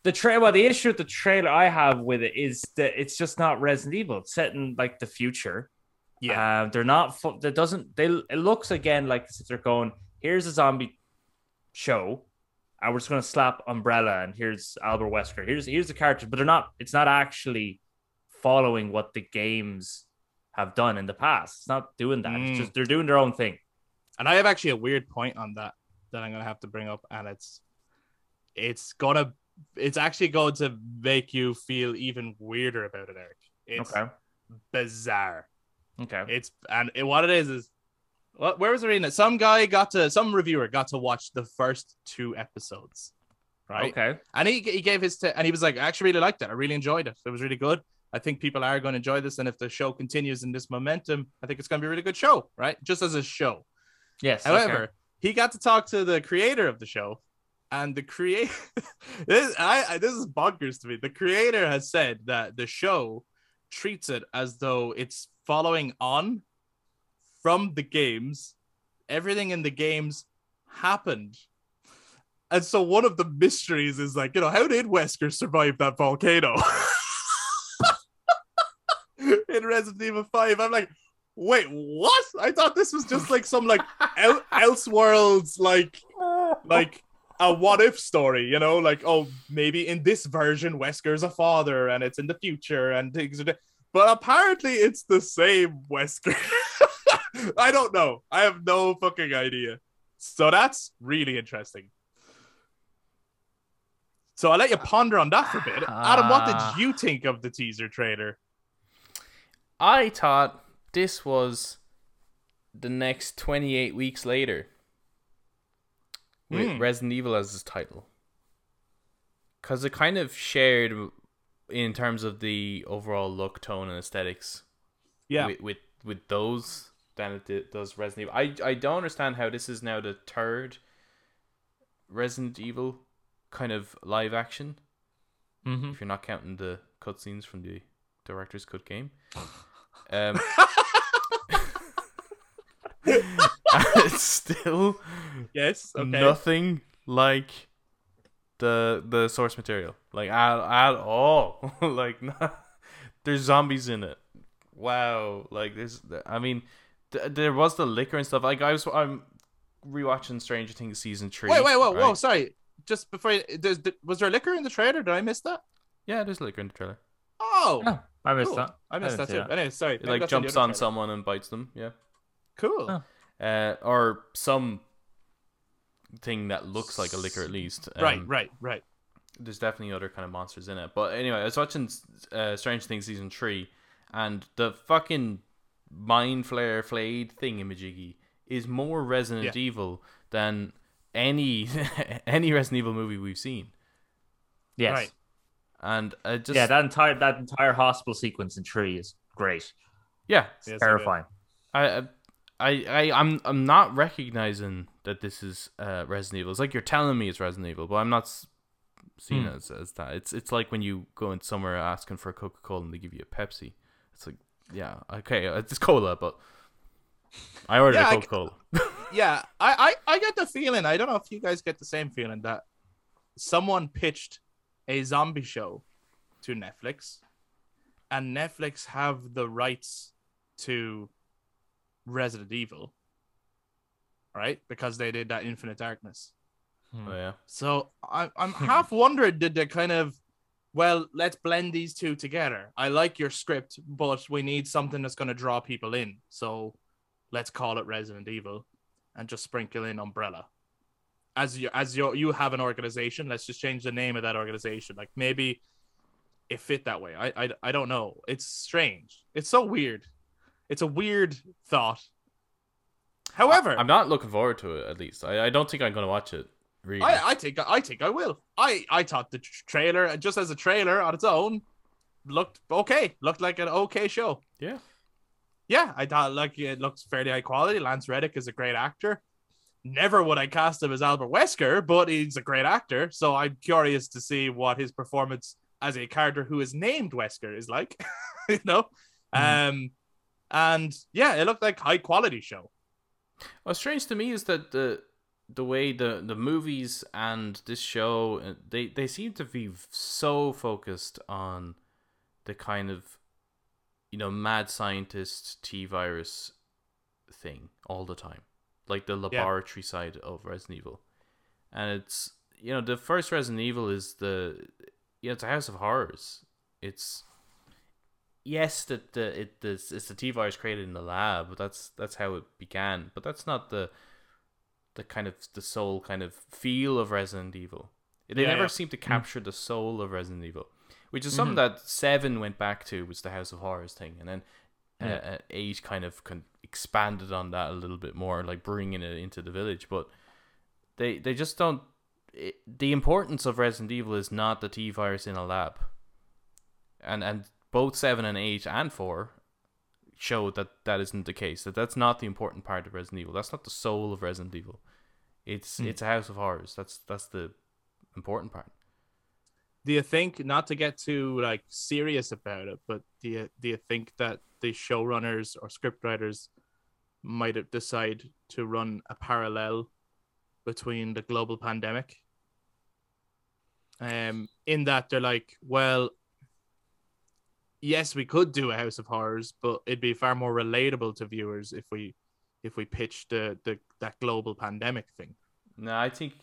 the trailer. Well, the issue with the trailer I have with it is that it's just not Resident Evil. It's set in like the future. Yeah. Um, they're not. Fu- that doesn't. They. It looks again like if they're going. Here's a zombie show, and we're just gonna slap Umbrella, and here's Albert Wesker. Here's here's the characters, but they're not. It's not actually following what the games have done in the past. It's not doing that. Mm. It's just they're doing their own thing. And I have actually a weird point on that that I'm gonna have to bring up, and it's it's gonna it's actually going to make you feel even weirder about it, Eric. It's okay. bizarre. Okay. It's and it, what it is is where was I reading it? Some guy got to some reviewer got to watch the first two episodes, right? Okay. And he he gave his t- and he was like, I actually really liked it. I really enjoyed it. It was really good. I think people are going to enjoy this, and if the show continues in this momentum, I think it's going to be a really good show, right? Just as a show. Yes. However, okay. he got to talk to the creator of the show, and the create this I, I this is bonkers to me. The creator has said that the show treats it as though it's following on from the games. Everything in the games happened. And so one of the mysteries is like, you know, how did Wesker survive that volcano? in Resident Evil 5. I'm like, wait, what? I thought this was just like some like el- Elseworlds like like a what if story, you know, like oh maybe in this version Wesker's a father and it's in the future and things are but apparently it's the same Wesker. I don't know. I have no fucking idea. So that's really interesting. So I'll let you ponder on that for a bit. Adam, what Ah. did you think of the teaser trailer? I thought this was the next 28 weeks later with Hmm. Resident Evil as its title. Because it kind of shared in terms of the overall look, tone, and aesthetics Yeah. with, with, with those than it did, does Resident Evil. I, I don't understand how this is now the third Resident Evil kind of live action, Mm-hmm. if you're not counting the cutscenes from the director's cut game. Um, it's still Yes. Okay. nothing like the the source material, like at, at all. like, not, there's zombies in it. Wow. Like, there's. I mean, th- there was the Licker and stuff. Like, I was. I'm rewatching Stranger Things season three. Wait, wait, whoa, whoa, sorry. Just before, you, there's, was there Licker in the trailer? Did I miss that? Yeah, there's Licker in the trailer. Oh, Oh, I missed cool. that. I missed didn't that see too. Anyway, sorry. It like that's in the jumps on trailer. someone and bites them. Yeah. Cool. Oh. Uh, or some thing that looks like a Licker at least. right, Um, right, right. there's definitely other kind of monsters in it. But anyway, I was watching uh, Strange Things season three, and the fucking mind flare flayed thing Majiggy is more Resident Yeah. Evil than any any Resident Evil movie we've seen. Yes. Right. And I just yeah, that entire that entire hospital sequence in Tree is great. yeah, Yes, I Terrifying. I. I, I, I'm I'm not recognizing that this is uh, Resident Evil. It's like you're telling me it's Resident Evil, but I'm not s- seeing Hmm. it as, as that. It's it's like when you go in somewhere asking for a Coca Cola and they give you a Pepsi. It's like, yeah, okay, uh, it's cola, but I ordered Yeah, I a c- Coca Cola. Yeah, I, I, I get the feeling. I don't know if you guys get the same feeling that someone pitched a zombie show to Netflix, and Netflix have the rights to Resident Evil, right? Because they did that Infinite Darkness. Oh, yeah, So I, I'm half wondering did they kind of, well, let's blend these two together. I like your script, but we need something that's going to draw people in. So let's call it Resident Evil and just sprinkle in Umbrella. As you as you you have an organization, let's just change the name of that organization. Like maybe it fit that way. I I, I don't know. It's strange. It's so weird. It's a weird thought. However, I'm not looking forward to it. At least I, I don't think I'm gonna watch it. Really, I, I think I think I will. I I thought the tr- trailer just as a trailer on its own looked okay. Looked like an okay show. yeah, Yeah, I thought like it looks fairly high quality. Lance Reddick is a great actor. never would I cast him as Albert Wesker, but he's a great actor. So I'm curious to see what his performance as a character who is named Wesker is like. you know, Mhm. um, and yeah, it looked like high quality show. What's strange to me is that the the way the the movies and this show uh, they they seem to be so focused on the kind of you know mad scientist T virus thing all the time, like the laboratory side of Resident Evil, and it's you know the first Resident Evil is the you know it's a House of Horrors. It's yes that the it the it's the T virus created in the lab, but that's that's how it began. But that's not the the kind of the soul kind of feel of Resident Evil. They Yeah, never yeah. seem to capture the soul of Resident Evil, which is something that Seven went back to was the House of Horrors thing, and then uh, uh, Eight kind of con- expanded on that a little bit more, like bringing it into the village. But they they just don't. It, the importance of Resident Evil is not the T virus in a lab, and and both seven and eight and four show that that isn't the case. That that's not the important part of Resident Evil. That's not the soul of Resident Evil. It's Hmm. it's a House of Horrors. That's that's the important part. Do you think not to get too like serious about it, but do you do you think that the showrunners or scriptwriters might have decide to run a parallel between the global pandemic? Um, in that they're like, well, yes, we could do a House of Horrors, but it'd be far more relatable to viewers if we if we pitched the, the that global pandemic thing. No, I think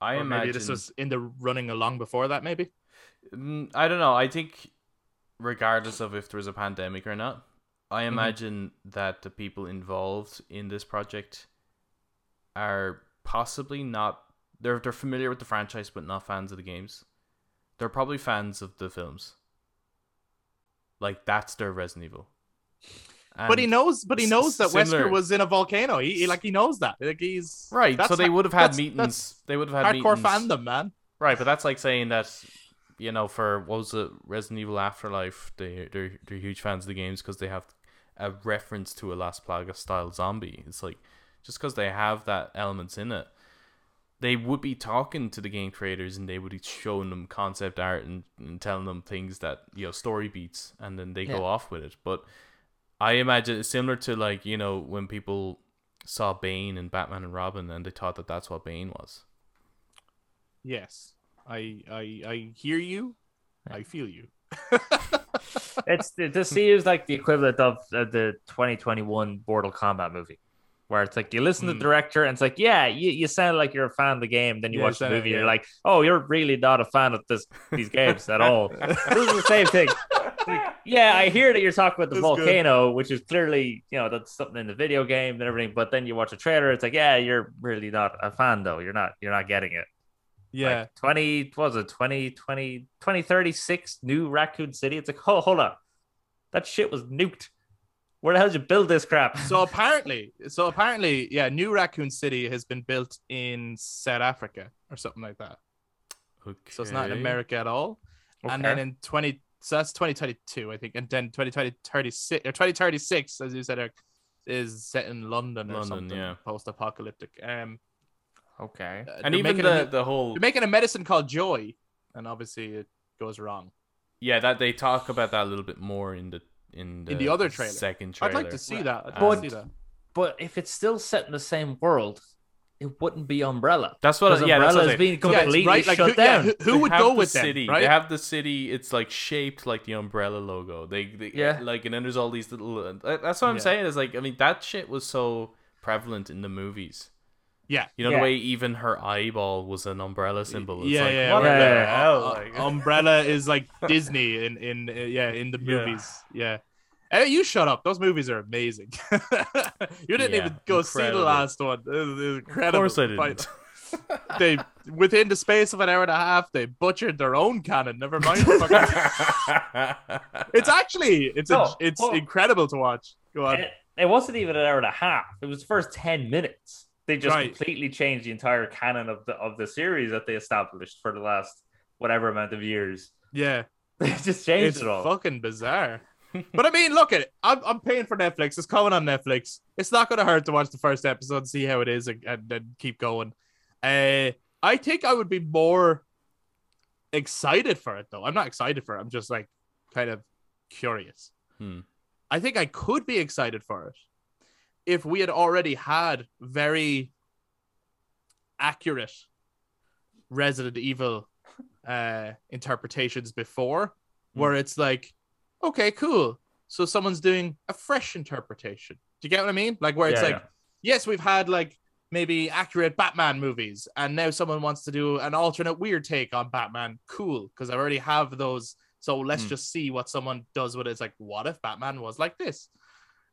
I or imagine maybe this was in the running along before that, maybe. Mm, I don't know. I think, regardless of if there was a pandemic or not, I Mm-hmm. imagine that the people involved in this project are possibly not. They're they're familiar with the franchise, but not fans of the games. They're probably fans of the films. Like that's their Resident Evil. but he knows, but he knows that similar- Wesker was in a volcano. He, he- like he knows that. Like he's right. So they would have had that's- meetings. that's They would have had hardcore meetings. fandom, man. Right, but that's like saying that, you know, for what was it, Resident Evil Afterlife, they they're they're huge fans of the games because they have a reference to a Las Plagas style zombie. It's like just because they have that elements in it, they would be talking to the game creators and they would be showing them concept art and, and telling them things that you know story beats, and then they Yeah. go off with it. But I imagine it's similar to like you know when people saw Bane and Batman and Robin and they thought that that's what Bane was. Yes, I I I hear you. I feel you. It's this seems like the equivalent of uh, the 2021 Mortal Kombat movie, where it's like you listen to Hmm. the director and it's like, yeah, you, you sound like you're a fan of the game. Then you Yeah, watch the movie, and you're like, oh, you're really not a fan of this these games at all. this is the same thing. Like, yeah, I hear that you're talking about the That's good. volcano, which is clearly, you know, that's something in the video game and everything. But then you watch a trailer, it's like, yeah, you're really not a fan though. You're not, you're not getting it. Yeah, Like 20, what was it 2020, 2036 new Raccoon City? It's like, oh, hold on. That shit was nuked. Where the hell did you build this crap? so apparently, so apparently, yeah, New Raccoon City has been built in South Africa or something like that. Okay. So it's not in America at all. Okay. And then in 20, so that's 2022, I think. And then 2020, 36, or 2036, as you said, Eric, is set in London, or London, something, yeah. post-apocalyptic. Um, okay. uh, and they're even making the a, the whole they're making a medicine called Joy, and obviously it goes wrong. yeah that they talk about that a little bit more in the in the, In the other trailer. second trailer. I'd like to see that. I'd But- see that. But if it's still set in the same world, it wouldn't be Umbrella. That's what yeah that's Umbrella I'm is being. Yeah, completely right. Like shut who, yeah, down. who, who would go the with them? city. Right? They have the city. It's like shaped like the umbrella logo. They, they Yeah. like and then there's all these little. Uh, that's what I'm Yeah. saying. Is like I mean that shit was so prevalent in the movies. Yeah. You know Yeah. the way even her eyeball was an umbrella symbol. It's yeah, like, yeah, what right, the yeah, right. hell? Uh, Like- Umbrella is like Disney in in uh, yeah in the movies. Yeah. Hey, you shut up. Those movies are amazing. you didn't Yeah, even go see the last one. It was, it was Of incredible. course I didn't. They within the space of an hour and a half, they butchered their own canon. Never mind. the fucking- it's actually it's No, a, it's hold on. incredible to watch. Go on. It, it wasn't even an hour and a half. It was the first 10 minutes. They just Right. completely changed the entire canon of the of the series that they established for the last whatever amount of years. Yeah, They just changed it's it all. fucking bizarre. but I mean, look at it. I'm, I'm paying for Netflix. It's coming on Netflix. It's not going to hurt to watch the first episode and see how it is and, and, and keep going. Uh, I think I would be more excited for it, though. I'm not excited for it. I'm just like kind of curious. Hmm. I think I could be excited for it if we had already had very accurate Resident Evil uh, interpretations before, where it's like, okay, cool. So someone's doing a fresh interpretation. Do you get what I mean? Like where it's Yeah, like, yes, we've had like maybe accurate Batman movies, and now someone wants to do an alternate weird take on Batman. Cool, because I already have those. So let's Hmm. just see what someone does with it. It's like, what if Batman was like this?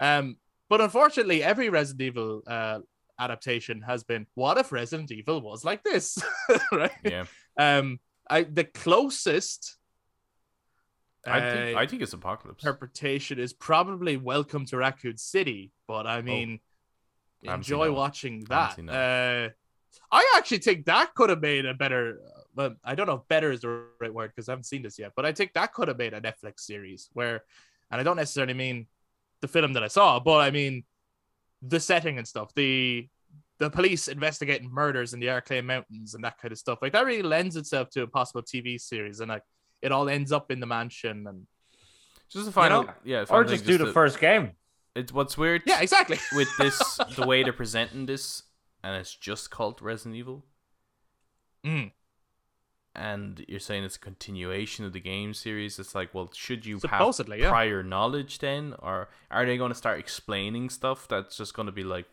Um, but unfortunately, every Resident Evil uh, adaptation has been, what if Resident Evil was like this? right? Yeah, Um, I the closest I think uh, I think it's Apocalypse. interpretation is probably Welcome to Raccoon City, but I mean, I haven't enjoy that watching I haven't that. Uh, I actually think that could have made a better. Well, I don't know if better is the right word because I haven't seen this yet, but I think that could have made a Netflix series where, and I don't necessarily mean the film that I saw, but I mean the setting and stuff. The the police investigating murders in the Arklay Mountains and that kind of stuff. Like that really lends itself to a possible TV series, and like it all ends up in the mansion and Just a final, know? yeah. Or just thing, do the to- first game. It's what's weird. yeah, exactly. with this, the way they're presenting this, and it's just called Resident Evil, Mm. And you're saying it's a continuation of the game series. It's like, well, should you Supposedly, have yeah. prior knowledge then, or are they going to start explaining stuff that's just going to be like,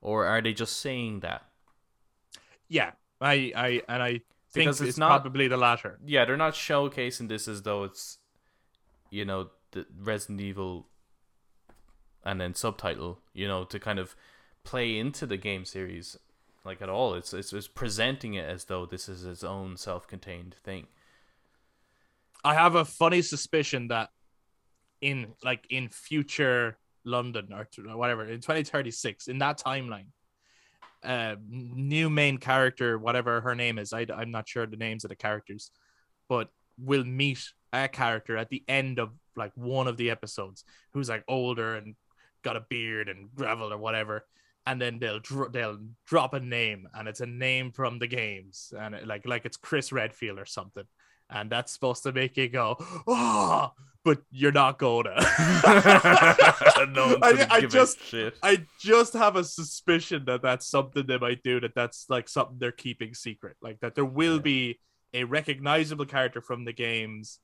or are they just saying that? Yeah, I, I, and I think Because it's, it's not- probably the latter. Yeah, they're not showcasing this as though it's, you know, the Resident Evil, and then subtitle, you know, to kind of play into the game series, like at all. It's it's, it's presenting it as though this is its own self-contained thing. I have a funny suspicion that in like in future London or whatever in 2036 in that timeline, uh, new main character, whatever her name is, I, I'm not sure the names of the characters, but will meet a character at the end of like one of the episodes who's like older and got a beard and gravel or whatever. And then they'll dro- they'll drop a name, and it's a name from the games, and it, like like it's Chris Redfield or something, and that's supposed to make you go, oh, but you're not gonna. no I, I just shit. I just have a suspicion that that's something they might do. That that's like something they're keeping secret. Like that there will Yeah. be a recognizable character from the games.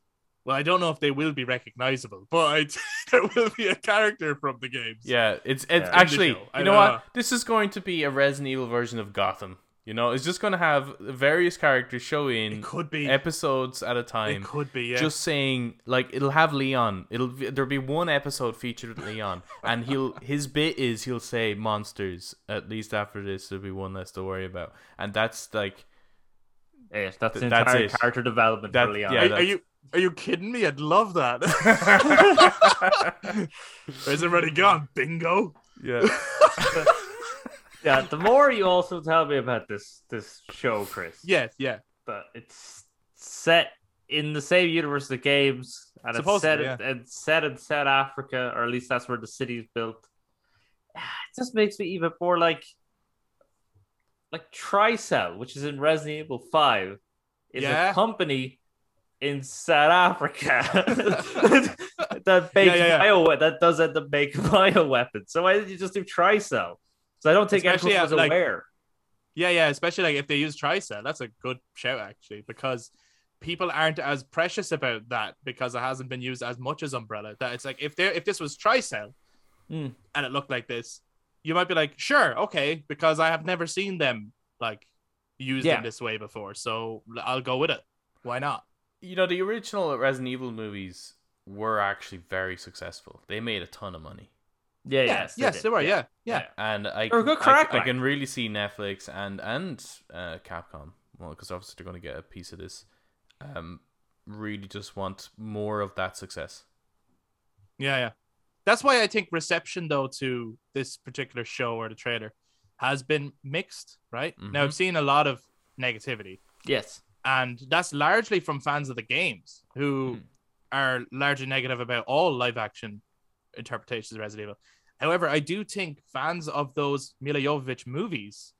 Well, I don't know if they will be recognizable, but I there will be a character from the games. Yeah, it's it's Yeah. Actually you know know. what? This is going to be a Resident Evil version of Gotham. You know, it's just going to have various characters show in it could be. episodes at a time. it could be. Yeah. Just saying, like it'll have Leon. It'll be- there'll be one episode featured with Leon, and he'll his bit is he'll say monsters. At least after this, there'll be one less to worry about, and that's like Yes, that's Th- the that's entire it. character development That- for Leon. yeah, are, are you are you kidding me? I'd love that. Where's everybody gone? Bingo. yeah. yeah, the more you also tell me about this this show, Kris, Yeah, yeah. But it's set in the same universe as the games, and it's set Supposedly, in, it's set in South Africa, or at least that's where the city's built. Ah, it just makes me even more like like Tricell, which is in Resident Evil Five, is Yeah. a company in South Africa that makes yeah, yeah. bio that does end up making bio weapons. So why did you just do Tricell? So I don't think actually everyone was at, like, aware. Yeah, yeah, especially like if they use Tricell, that's a good shout actually, because people aren't as precious about that because it hasn't been used as much as Umbrella. That it's like if they if this was Tricell Hmm. and it looked like this, you might be like, sure, okay, because I have never seen them like used Yeah. in this way before, so I'll go with it. Why not? You know, the original Resident Evil movies were actually very successful. They made a ton of money. Yeah, Yeah, yes, yes, did. they were. Yeah, yeah. and I, They're a good I- crack, I, like. can really see Netflix and and uh, Capcom, well, because obviously they're going to get a piece of this. Um, really just want more of that success. Yeah, yeah. That's why I think reception though to this particular show or the trailer has been mixed, right? Now Mhm. I've seen a lot of negativity, Yes. And that's largely from fans of the games who Hmm. are largely negative about all live action interpretations of Resident Evil. However, I do think fans of those Milla Jovovich movies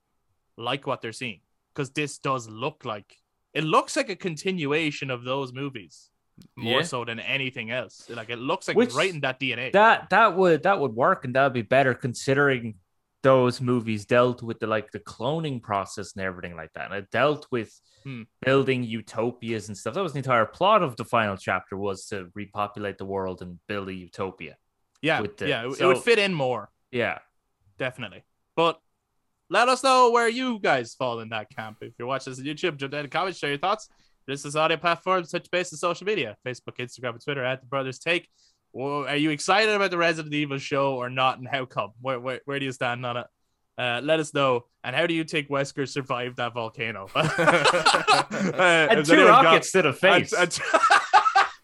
like what they're seeing because this does look like it looks like a continuation of those movies more Yeah. so than anything else. Like it looks like Which- right in that DNA. That that would that would work and that would be better considering those movies dealt with the like the cloning process and everything like that. And it dealt with Hmm. building utopias and stuff. That was the entire plot of the final chapter was to repopulate the world and build a utopia. yeah, the- yeah, it, it would fit in more. Yeah. definitely. But let us know where you guys fall in that camp. If you're watching this on YouTube, jump down in the comments, share your thoughts. This is audio platforms, touch base on social media, Facebook, Instagram, and Twitter at the Brothers Take. Well, are you excited about the Resident Evil show or not, and how come? Where where, where do you stand on it? Uh, let us know. And how do you think Wesker survived that volcano? Uh, And two anyone got- rockets to the face. and,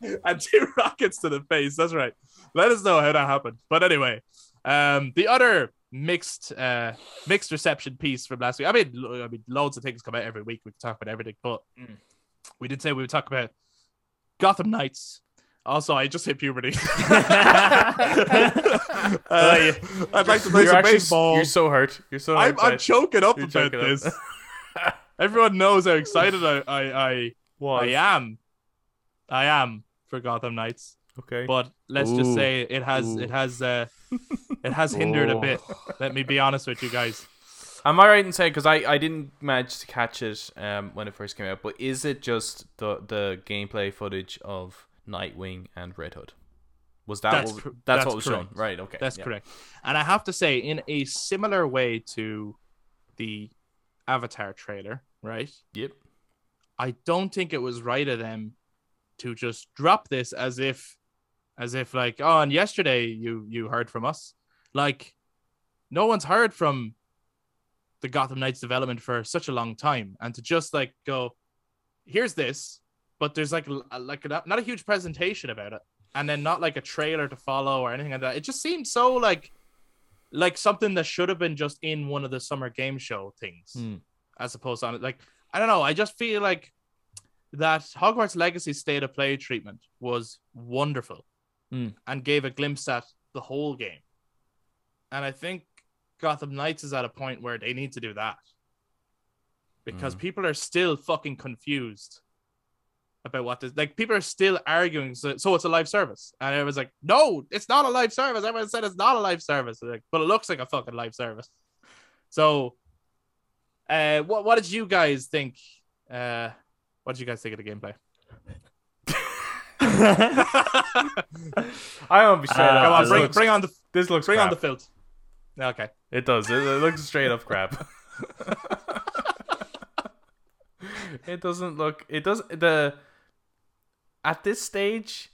and- and two rockets to the face. That's right. Let us know how that happened. But anyway, um, the other mixed uh mixed reception piece from last week. I mean, I mean, loads of things come out every week. We can talk about everything, but Mm. we did say we would talk about Gotham Knights. Also, I just hit puberty. Uh, I'd like to play You're some actually baseball. you're so hurt. You're so I'm. I'm choking up You're about choking up. this. Everyone knows how excited I I, I, Why? I am. I am for Gotham Knights. Okay. But let's just say it has Ooh. it has uh it has hindered a bit. Let me be honest with you guys. Am I right in saying because I, I didn't manage to catch it um when it first came out, but is it just the the gameplay footage of Nightwing and Red Hood? Was that That's what, that's, that's what was shown? Right. Okay. That's yeah. correct. And I have to say, in a similar way to the Avatar trailer, right? Yep. I don't think it was right of them to just drop this as if as if like, oh, and yesterday you you heard from us. Like no one's heard from the Gotham Knights development for such a long time. And to just like go, here's this, but there's like like not a huge presentation about it. And then not like a trailer to follow or anything like that. It just seemed so like like something that should have been just in one of the summer game show things Hmm. as opposed to on. Like I don't know. I just feel like that Hogwarts Legacy state of play treatment was wonderful Hmm. and gave a glimpse at the whole game. And I think Gotham Knights is at a point where they need to do that because Mm. people are still fucking confused about what this like people are still arguing so, so it's a live service and it was like no it's not a live service everyone said it's not a live service like, but it looks like a fucking live service so uh what, what did you guys think uh what did you guys think of the gameplay I won't be straight Uh, up. come on this bring, looks, bring on the this looks bring on the crap. filth okay It does. It, it looks straight up crap. it doesn't look. It does the. At this stage,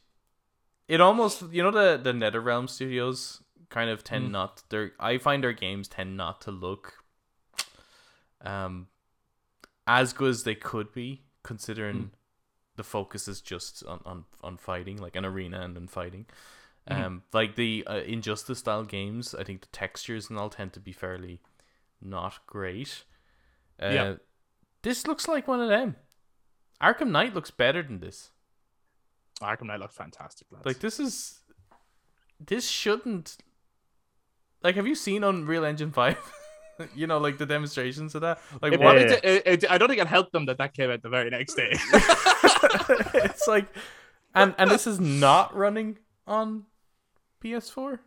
it almost you know the the NetherRealm studios kind of tend Mm. not. Their I find their games tend not to look, um, as good as they could be considering Mm. the focus is just on on on fighting like an arena and then fighting. Mhm. Um, like the uh, Injustice style games, I think the textures and all tend to be fairly not great. Uh, Yeah. This looks like one of them. Arkham Knight looks better than this. Arkham Knight looks fantastic lads. Like this is, this shouldn't. Like, have you seen Unreal Engine Five? you know, like the demonstrations of that. Like, it what? it- it- I don't think it helped them that that came out the very next day. it's like, and and this is not running on PS4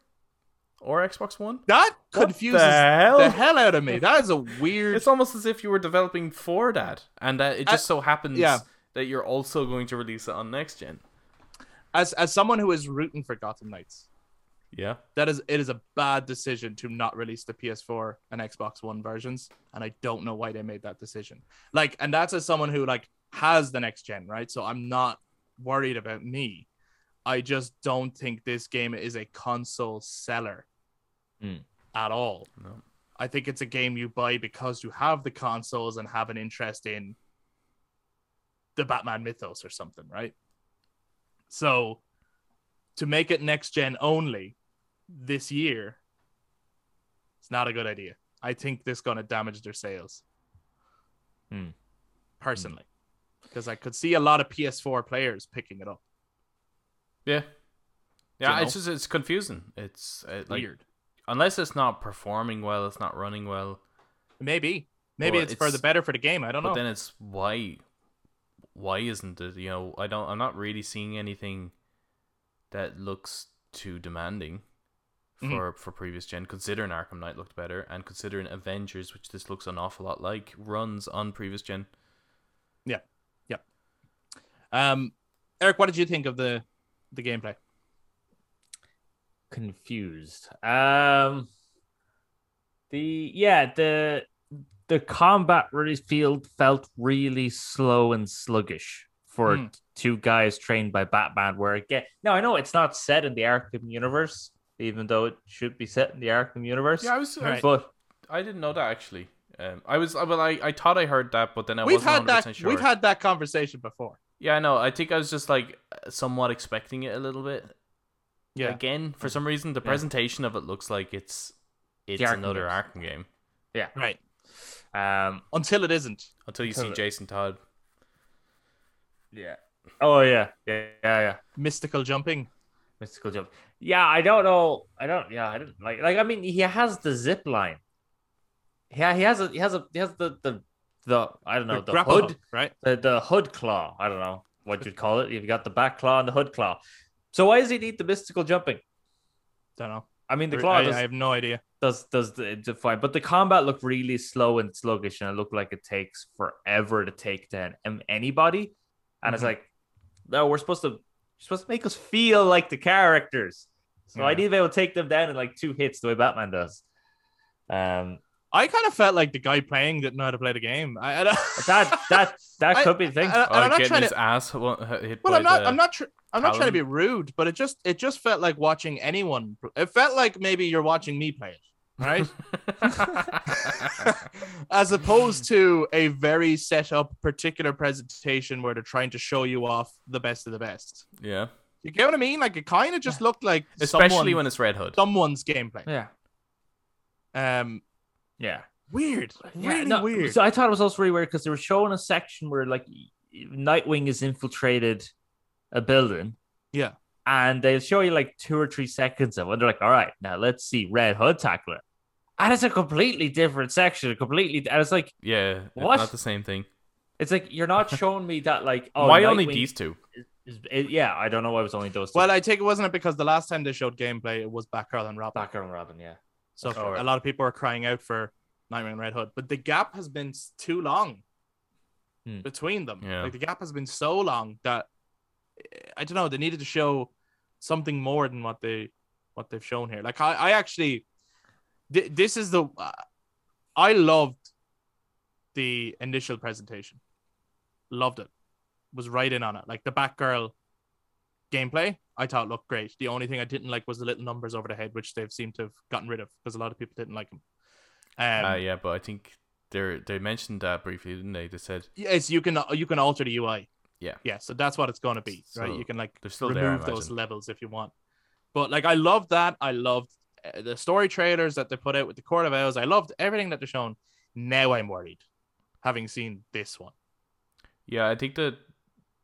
or Xbox One. that confuses the hell? the hell out of me. That is a weird. It's almost as if you were developing for that, and that it just so happens yeah. that you're also going to release it on next gen. as as someone who is rooting for Gotham Knights, Yeah, that is it is a bad decision to not release the PS4 and Xbox One versions, and I don't know why they made that decision. Like, and that's as someone who like has the next gen, right? So I'm not worried about me. I just don't think this game is a console seller Hmm. at all. No. I think it's a game you buy because you have the consoles and have an interest in the Batman mythos or something, right? So to make it next gen only this year, it's not a good idea. I think this gonna damage their sales. Personally, because I could see a lot of PS4 players picking it up. Yeah. Yeah, you it's just it's confusing. It's uh, like Weird. unless it's not performing well, it's not running well. Maybe. Maybe Well, it's, for the better for the game. I don't But know. But then it's why why isn't it? You know, I don't I'm not really seeing anything that looks too demanding Mhm. for for previous gen considering Arkham Knight looked better and considering Avengers, which this looks an awful lot like, runs on previous gen. Yeah, yeah. Um, Eric, what did you think of the the gameplay? confused. Um, the yeah the the combat really felt felt really slow and sluggish for Hmm. two guys trained by Batman. Where again, no, I know it's not set in the Arkham universe, even though it should be set in the Arkham universe. Yeah, I was, Right. but I didn't know that actually. Um, I was well, I, I thought I heard that, but then I we've wasn't had that. 100% sure. We've had that conversation before. Yeah, I know. I think I was just like somewhat expecting it a little bit. Yeah. Again, for some reason, the Yeah. presentation of it looks like it's it's Arkham another games. Arkham game Yeah. Right. Um, Until it isn't. until you see it- Jason Todd. yeah. Oh yeah, yeah, yeah, yeah. Mystical jumping. Mystical jump. Yeah, I don't know. I don't. Yeah, I don't like. Like, I mean, he has the zip line. Yeah, he has a. He has a. He has the the the. I don't know the, grapple hood. hook, right? The the hood claw. I don't know what you'd call it. You've got the back claw and the hood claw. So why does he need the mystical jumping? Don't know. I mean, the I, claw does I have no idea. does does the, the fine, but the combat looked really slow and sluggish, and it looked like it takes forever to take down anybody. And it's Mhm. like, no, we're supposed to supposed to make us feel like the characters. So I Yeah. need to be able to take them down in like two hits the way Batman does. Um, I kind of felt like the guy playing didn't know how to play the game. I, I don't- that that that I- could be the thing. I- Oh, I'm not trying to. ass hit Well, I'm not. the- I'm not. Tr- I'm not trying to be rude, but it just. It just felt like watching anyone. It felt like maybe you're watching me play it, right? As opposed to a very set up particular presentation where they're trying to show you off the best of the best. yeah, You get what I mean? Like it kind of just looked like especially someone- when it's Red Hood. someone's gameplay. yeah, Um, yeah. weird, Yeah, really no, weird. So I thought it was also really weird because they were showing a section where like Nightwing has infiltrated a building. Yeah. And they'll show you like two or three seconds of it. And they're like, all right, now let's see Red Hood tackle it. And it's a completely different section, completely. And it's like, yeah, it's What? not the same thing. it's like you're not showing me that like, oh, Why only these two? Is, is, it- yeah, I don't know why it was only those. Two. well, I take it wasn't it because the last time they showed gameplay, it was Batgirl and Robin. Batgirl and Robin, yeah. So Oh, right. a lot of people are crying out for Nightwing and Red Hood, but the gap has been too long Hmm. between them. Yeah. Like the gap has been so long that eh, I don't know. They needed to show something more than what they what they've shown here. Like I, I actually, th- this is the uh, I loved the initial presentation. Loved it. Was right in on it. Like the Batgirl gameplay, I thought looked great. The only thing I didn't like was the little numbers over the head, which they've seemed to have gotten rid of because a lot of people didn't like them. Um, uh, yeah, but I think they they mentioned that briefly, didn't they? They said Yes, you can you can alter the UI. Yeah. Yeah, so that's what it's going to be, right? You can like they're there, remove those levels if you want. But like I loved that. I loved uh, the story trailers that they put out with the Court of Owls. I loved everything that they're shown. Now I'm worried, having seen this one. Yeah, I think the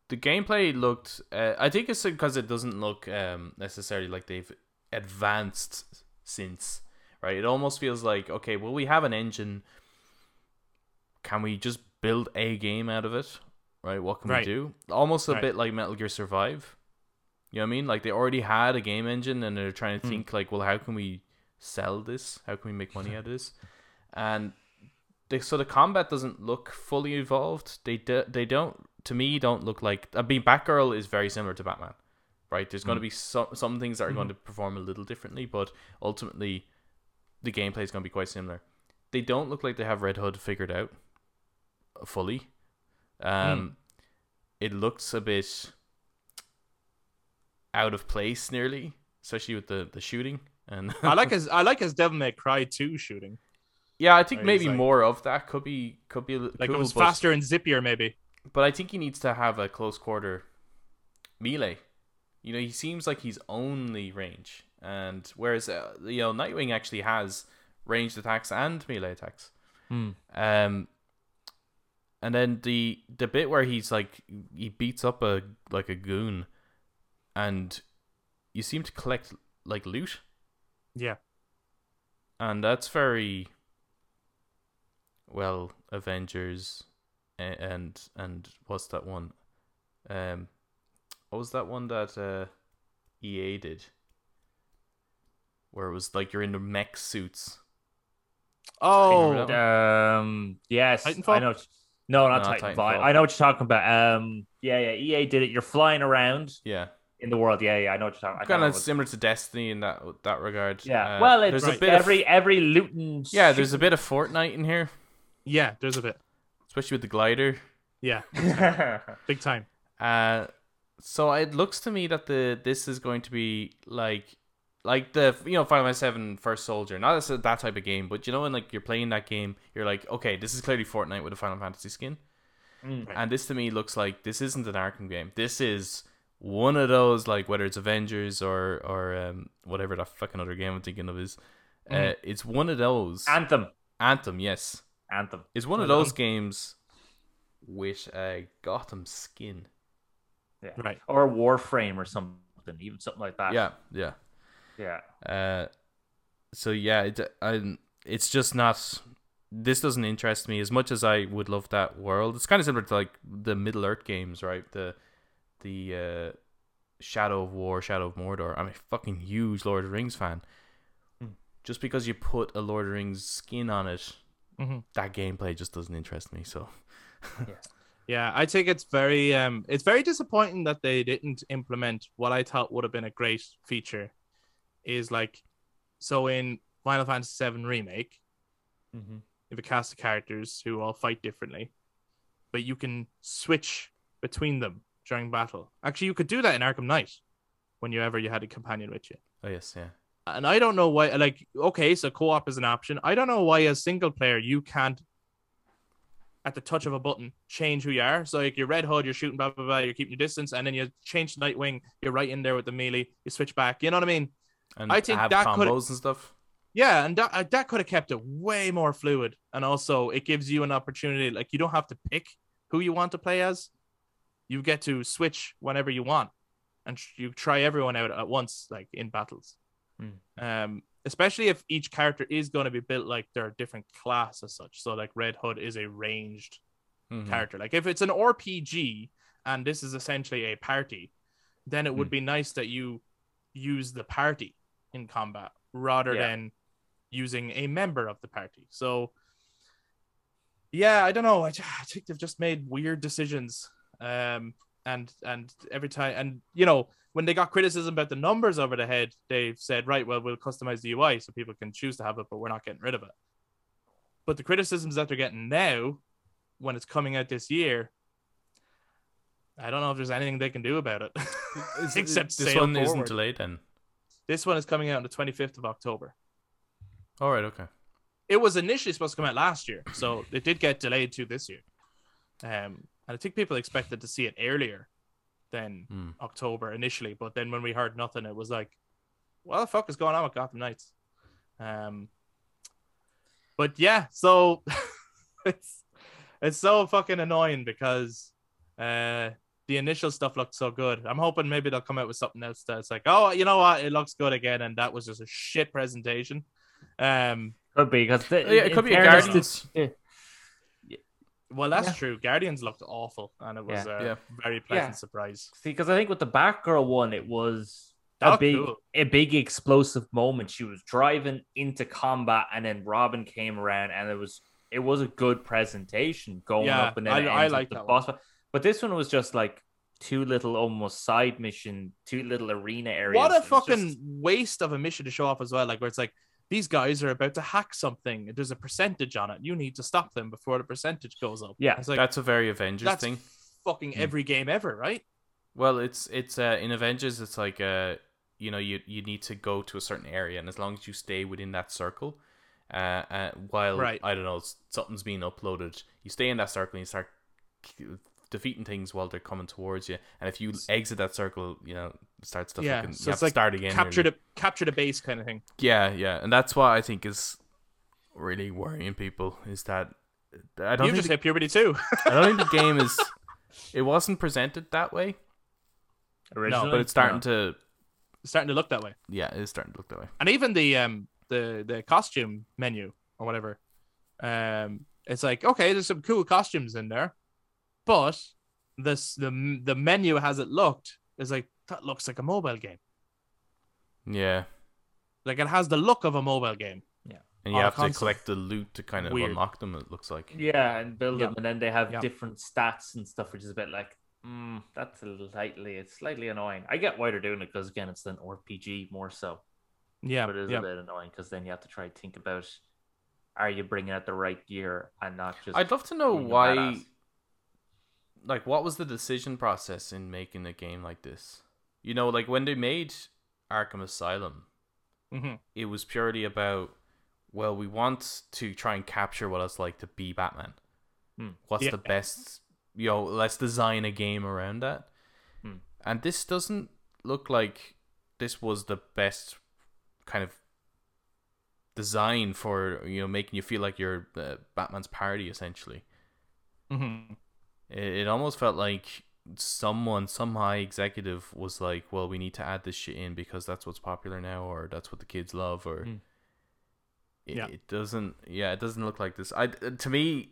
the gameplay looked. Uh, I think it's because it doesn't look um, necessarily like they've advanced since. Right, it almost feels like okay, well, we have an engine. Can we just build a game out of it? Right, what can Right. we do? Almost a Right. bit like Metal Gear Survive. You know what I mean? Like they already had a game engine, and they're trying to Hmm. think like, well, how can we sell this? How can we make money out of this? And they, so the combat doesn't look fully evolved. They do, they don't to me don't look like. I mean, Batgirl is very similar to Batman, right? There's going to mm. be some some things that are going to mm-hmm. perform a little differently, but ultimately, the gameplay is going to be quite similar. They don't look like they have Red Hood figured out fully. Um, mm. it looks a bit out of place, nearly, especially with the the shooting. And I like his I like his Devil May Cry 2 shooting. yeah, I think maybe like- more of that could be could be Like cool, it was faster and zippier, maybe. But I think he needs to have a close quarter melee. You know, he seems like he's only range, and whereas uh, you know Nightwing actually has ranged attacks and melee attacks. Hmm. Um, and then the the bit where he's like he beats up a like a goon, and you seem to collect like loot, Yeah. and that's very well Avengers and and what's that one? Um, what was that one that uh, EA did? Where it was like you're in the mech suits. Oh, Um. Yes. Titanfall? I know. No, not No, Titanfall. Titanfall. I know what you're talking about. Um. Yeah, yeah. EA did it. You're flying around Yeah, in the world. Yeah, yeah. I know what you're talking. I kind of similar to Destiny in that that regard. Yeah. Uh, well, it's there's Right. a bit of every every looting. yeah, there's a bit of Fortnite in here, yeah. There's a bit. Especially with the glider. Yeah, big time. Uh, so it looks to me that the this is going to be like like the you know Final Fantasy Seven First Soldier, not as that type of game, but you know when like you're playing that game, you're like, okay, this is clearly Fortnite with a Final Fantasy skin, Mm. Right. and this to me looks like this isn't an Arkham game. This is one of those like whether it's Avengers or or um whatever that fucking other game I'm thinking of is. Uh, Mhm. it's one of those Anthem. Anthem, yes. Anthem. It's one of those done. games with a Gotham skin. Yeah. Right. Or Warframe or something. Even something like that. Yeah, yeah. Yeah. Uh, so yeah, it, I, it's just not. This doesn't interest me as much as I would love that world. It's kind of similar to like the Middle Earth games, right? The the uh, Shadow of War, Shadow of Mordor. I'm a fucking huge Lord of the Rings fan. Hmm. Just because you put a Lord of the Rings skin on it, hmm that gameplay just doesn't interest me. So Yeah, I think it's very um it's very disappointing that they didn't implement what I thought would have been a great feature is like so in Final Fantasy VII remake, Mm-hmm. you have a cast of characters who all fight differently, but you can switch between them during battle. Actually, you could do that in Arkham Knight whenever you had a companion with you. oh yes, yeah. And I don't know why like okay, so co-op is an option. I don't know why as single player you can't at the touch of a button change who you are. So like you're Red Hood, you're shooting blah blah blah, you're keeping your distance, and then you change to Nightwing, you're right in there with the melee, you switch back. You know what I mean? And I think that combos and stuff. Yeah, and that uh, that could have kept it way more fluid, and also it gives you an opportunity. Like you don't have to pick who you want to play as; you get to switch whenever you want, and you try everyone out at once, like in battles. Hmm. Um, especially if each character is going to be built like they're a different class as such. So like Red Hood is a ranged Mhm. character. Like if it's an RPG and this is essentially a party, then it would Hmm. be nice that you use the party in combat rather Yeah. than using a member of the party. So yeah, I don't know. I, ju- I think they've just made weird decisions. Um and and every time and you know when they got criticism about the numbers over the head, they've said, right, well, we'll customize the UI so people can choose to have it, but we're not getting rid of it. But the criticisms that they're getting now, when it's coming out this year, I don't know if there's anything they can do about it. Except this one isn't delayed then. this one is coming out on the 25th of October. All right, okay. It was initially supposed to come out last year, so it did get delayed to this year. Um, and I think people expected to see it earlier than Hmm. October initially, but then when we heard nothing, it was like, what the fuck is going on with Gotham Knights? Um, but yeah, so it's it's so fucking annoying because uh the initial stuff looked so good. I'm hoping maybe they'll come out with something else that's like, oh, you know what, it looks good again, and that was just a shit presentation. Um, Could be because Yeah, it could be a Guardians. Well, that's Yeah. true. Guardians looked awful, and it was Yeah. a Yeah. very pleasant Yeah. surprise. See, because I think with the Batgirl one, it was That a oh, big, cool. a big explosive moment. She was driving into combat, and then Robin came around, and it was it was a good presentation going Yeah, up, and then I- I like the boss. fight. But this one was just like two little almost side mission, two little arena areas. What a fucking just- waste of a mission to show off as well. Like where it's like these guys are about to hack something. There's a percentage on it. You need to stop them before the percentage goes up. Yeah, like That's a very Avengers that's thing. fucking Hmm. every game ever, right? Well, it's it's uh, in Avengers. It's like uh, you know, you you need to go to a certain area, and as long as you stay within that circle, uh, uh while Right. I don't know something's being uploaded, you stay in that circle and you start defeating things while they're coming towards you. And if you exit that circle, you know, it starts to Yeah, fucking so you have it's to like start again. capture really. the capture the base kind of thing. Yeah, yeah, and that's what I think is really worrying people is that I don't You think just the, hit puberty too. I don't think the game is. It wasn't presented that way, originally, but it's starting No. to It's starting to look that way. Yeah, it is starting to look that way. and even the um the the costume menu or whatever um it's like okay there's some cool costumes in there but this the the menu has it looked is like that looks like a mobile game Yeah, like it has the look of a mobile game Yeah. and you have to collect the loot to kind of Weird. unlock them. It looks like. Yeah, and build Yeah. them, and then they have Yeah. different stats and stuff, which is a bit like, mm, that's a slightly, it's slightly annoying. I get why they're doing it because again, it's an RPG more so, yeah but it is yeah a bit annoying because then you have to try to think about, are you bringing out the right gear and not just? I'd love to know being a why. Like, what was the decision process in making a game like this? You know, like when they made Arkham Asylum, Mhm. it was purely about, well, we want to try and capture what it's like to be Batman. Hmm. What's Yeah. the best? You know, let's design a game around that. Hmm. And this doesn't look like this was the best kind of design for you know making you feel like you're uh, Batman's parody essentially. Mhm. It, it almost felt like someone, some high executive, was like, "Well, we need to add this shit in because that's what's popular now, or that's what the kids love." Or Mm. it, Yeah. it doesn't. Yeah, it doesn't look like this. I to me,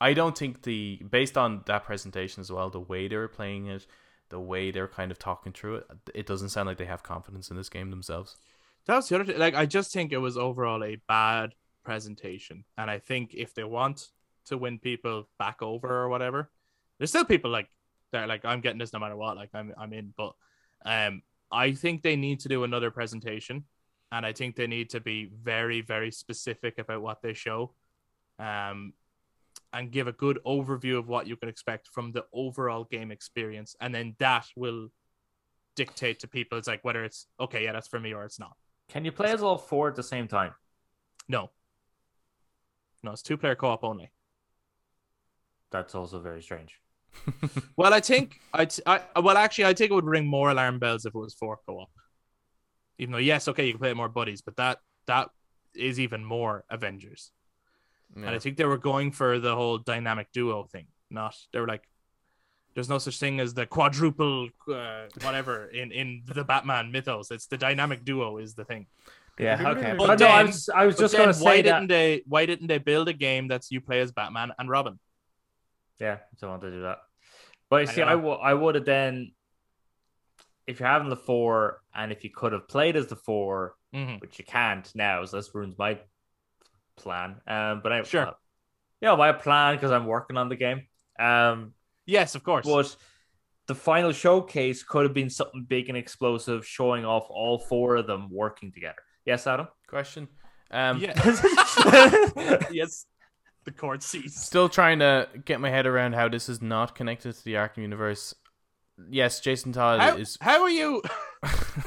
I don't think the based on that presentation as well, the way they were playing it, the way they're kind of talking through it, it doesn't sound like they have confidence in this game themselves. that was the other thing. like i just think it was overall a bad presentation and i think if they want to win people back over or whatever there's still people like they're like i'm getting this no matter what like i'm, I'm in but um i think they need to do another presentation and i think they need to be very very specific about what they show um and give a good overview of what you can expect from the overall game experience and then that will dictate to people it's like whether it's okay yeah that's for me or it's not Can you play as all four at the same time? no. No, it's two player co op only. That's also very strange. Well, I think I, I well actually I think it would ring more alarm bells if it was four co op. Even though yes, okay, you can play with more buddies, but that that is even more Avengers. Yeah. And I think they were going for the whole dynamic duo thing. Not they were like, there's no such thing as the quadruple uh, whatever in in the Batman mythos. It's the dynamic duo is the thing. Yeah, okay. But But no, I then- was, I was just going to why say that. didn't they why didn't they build a game that's you play as Batman and Robin? Yeah, I don't want to do that. But you I see, know. I, w- I would have then, if you're having the four, and if you could have played as the four, Mm-hmm. which you can't now, so this ruins my plan. Um, but I Sure. uh, yeah, my plan because I'm working on the game. Um, Yes, of course. but the final showcase could have been something big and explosive, showing off all four of them working together. Yes, Adam. Question. Um, Yeah. yes. The court sees. Still trying to get my head around how this is not connected to the Arkham universe. Yes, Jason Todd How, is. how are you?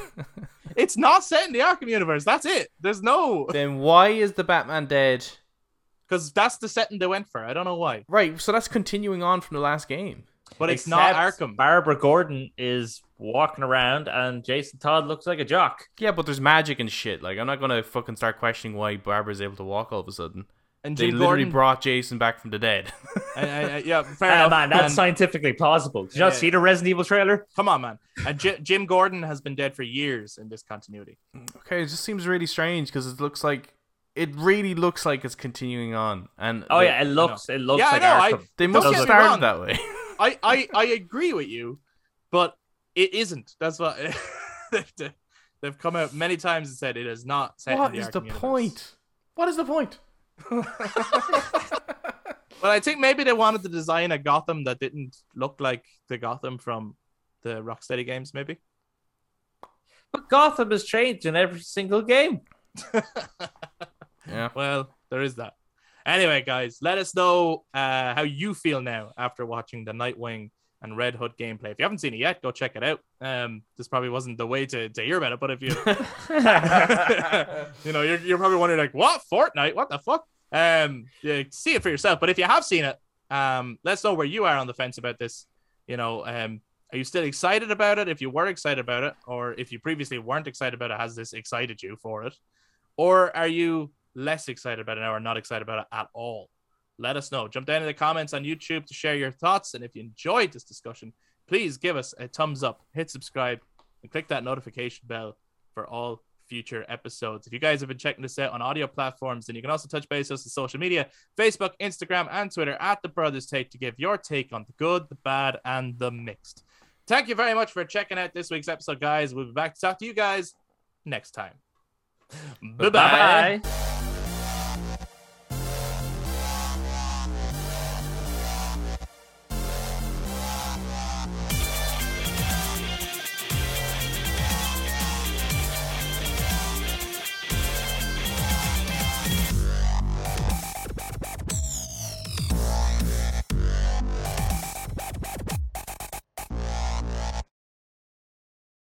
It's not set in the Arkham universe. That's it. There's no then why is the Batman dead? because that's the setting they went for. I don't know why, Right, so that's continuing on from the last game. but it's not Arkham. Barbara Gordon is walking around, and Jason Todd looks like a jock. Yeah, but there's magic and shit. Like, I'm not gonna fucking start questioning why Barbara's able to walk all of a sudden. And They Jim literally Gordon. brought Jason back from the dead. I- I- I- yeah, fair Ah, enough. man, that's And- scientifically plausible. Did you not Yeah. see the Resident Evil trailer? come on, man. And J- Jim Gordon has been dead for years in this continuity. okay, it just seems really strange because it looks like it really looks like it's continuing on. And Oh they, yeah, it looks it looks Yeah, I like know, I- Arkham. they must Don't have get wrong. started that way. I, I, I agree with you, but it isn't. That's what they've, they've come out many times and said it is not set. what in is the, the universe. point? What is the point? But I think maybe they wanted to design a Gotham that didn't look like the Gotham from the Rocksteady games. Maybe. But Gotham has changed in every single game. yeah. Well, there is that. Anyway, guys, let us know uh, how you feel now after watching the Nightwing and Red Hood gameplay. If you haven't seen it yet, go check it out. Um, this probably wasn't the way to, to hear about it, but if you you know, you're, you're probably wondering like, what Fortnite? What the fuck? Um, yeah, see it for yourself. But if you have seen it, um, let's know where you are on the fence about this. You know, um, are you still excited about it? If you were excited about it, or if you previously weren't excited about it, has this excited you for it? Or are you less excited about it now or not excited about it at all? Let us know. Jump down in the comments on YouTube to share your thoughts. And if you enjoyed this discussion, please give us a thumbs up, hit subscribe, and click that notification bell for all future episodes. If you guys have been checking this out on audio platforms, then you can also touch base with us on social media Facebook, Instagram, and Twitter at The Brothers Take to give your take on the good, the bad, and the mixed. Thank you very much for checking out this week's episode, guys. We'll be back to talk to you guys next time. Bye bye. Bye.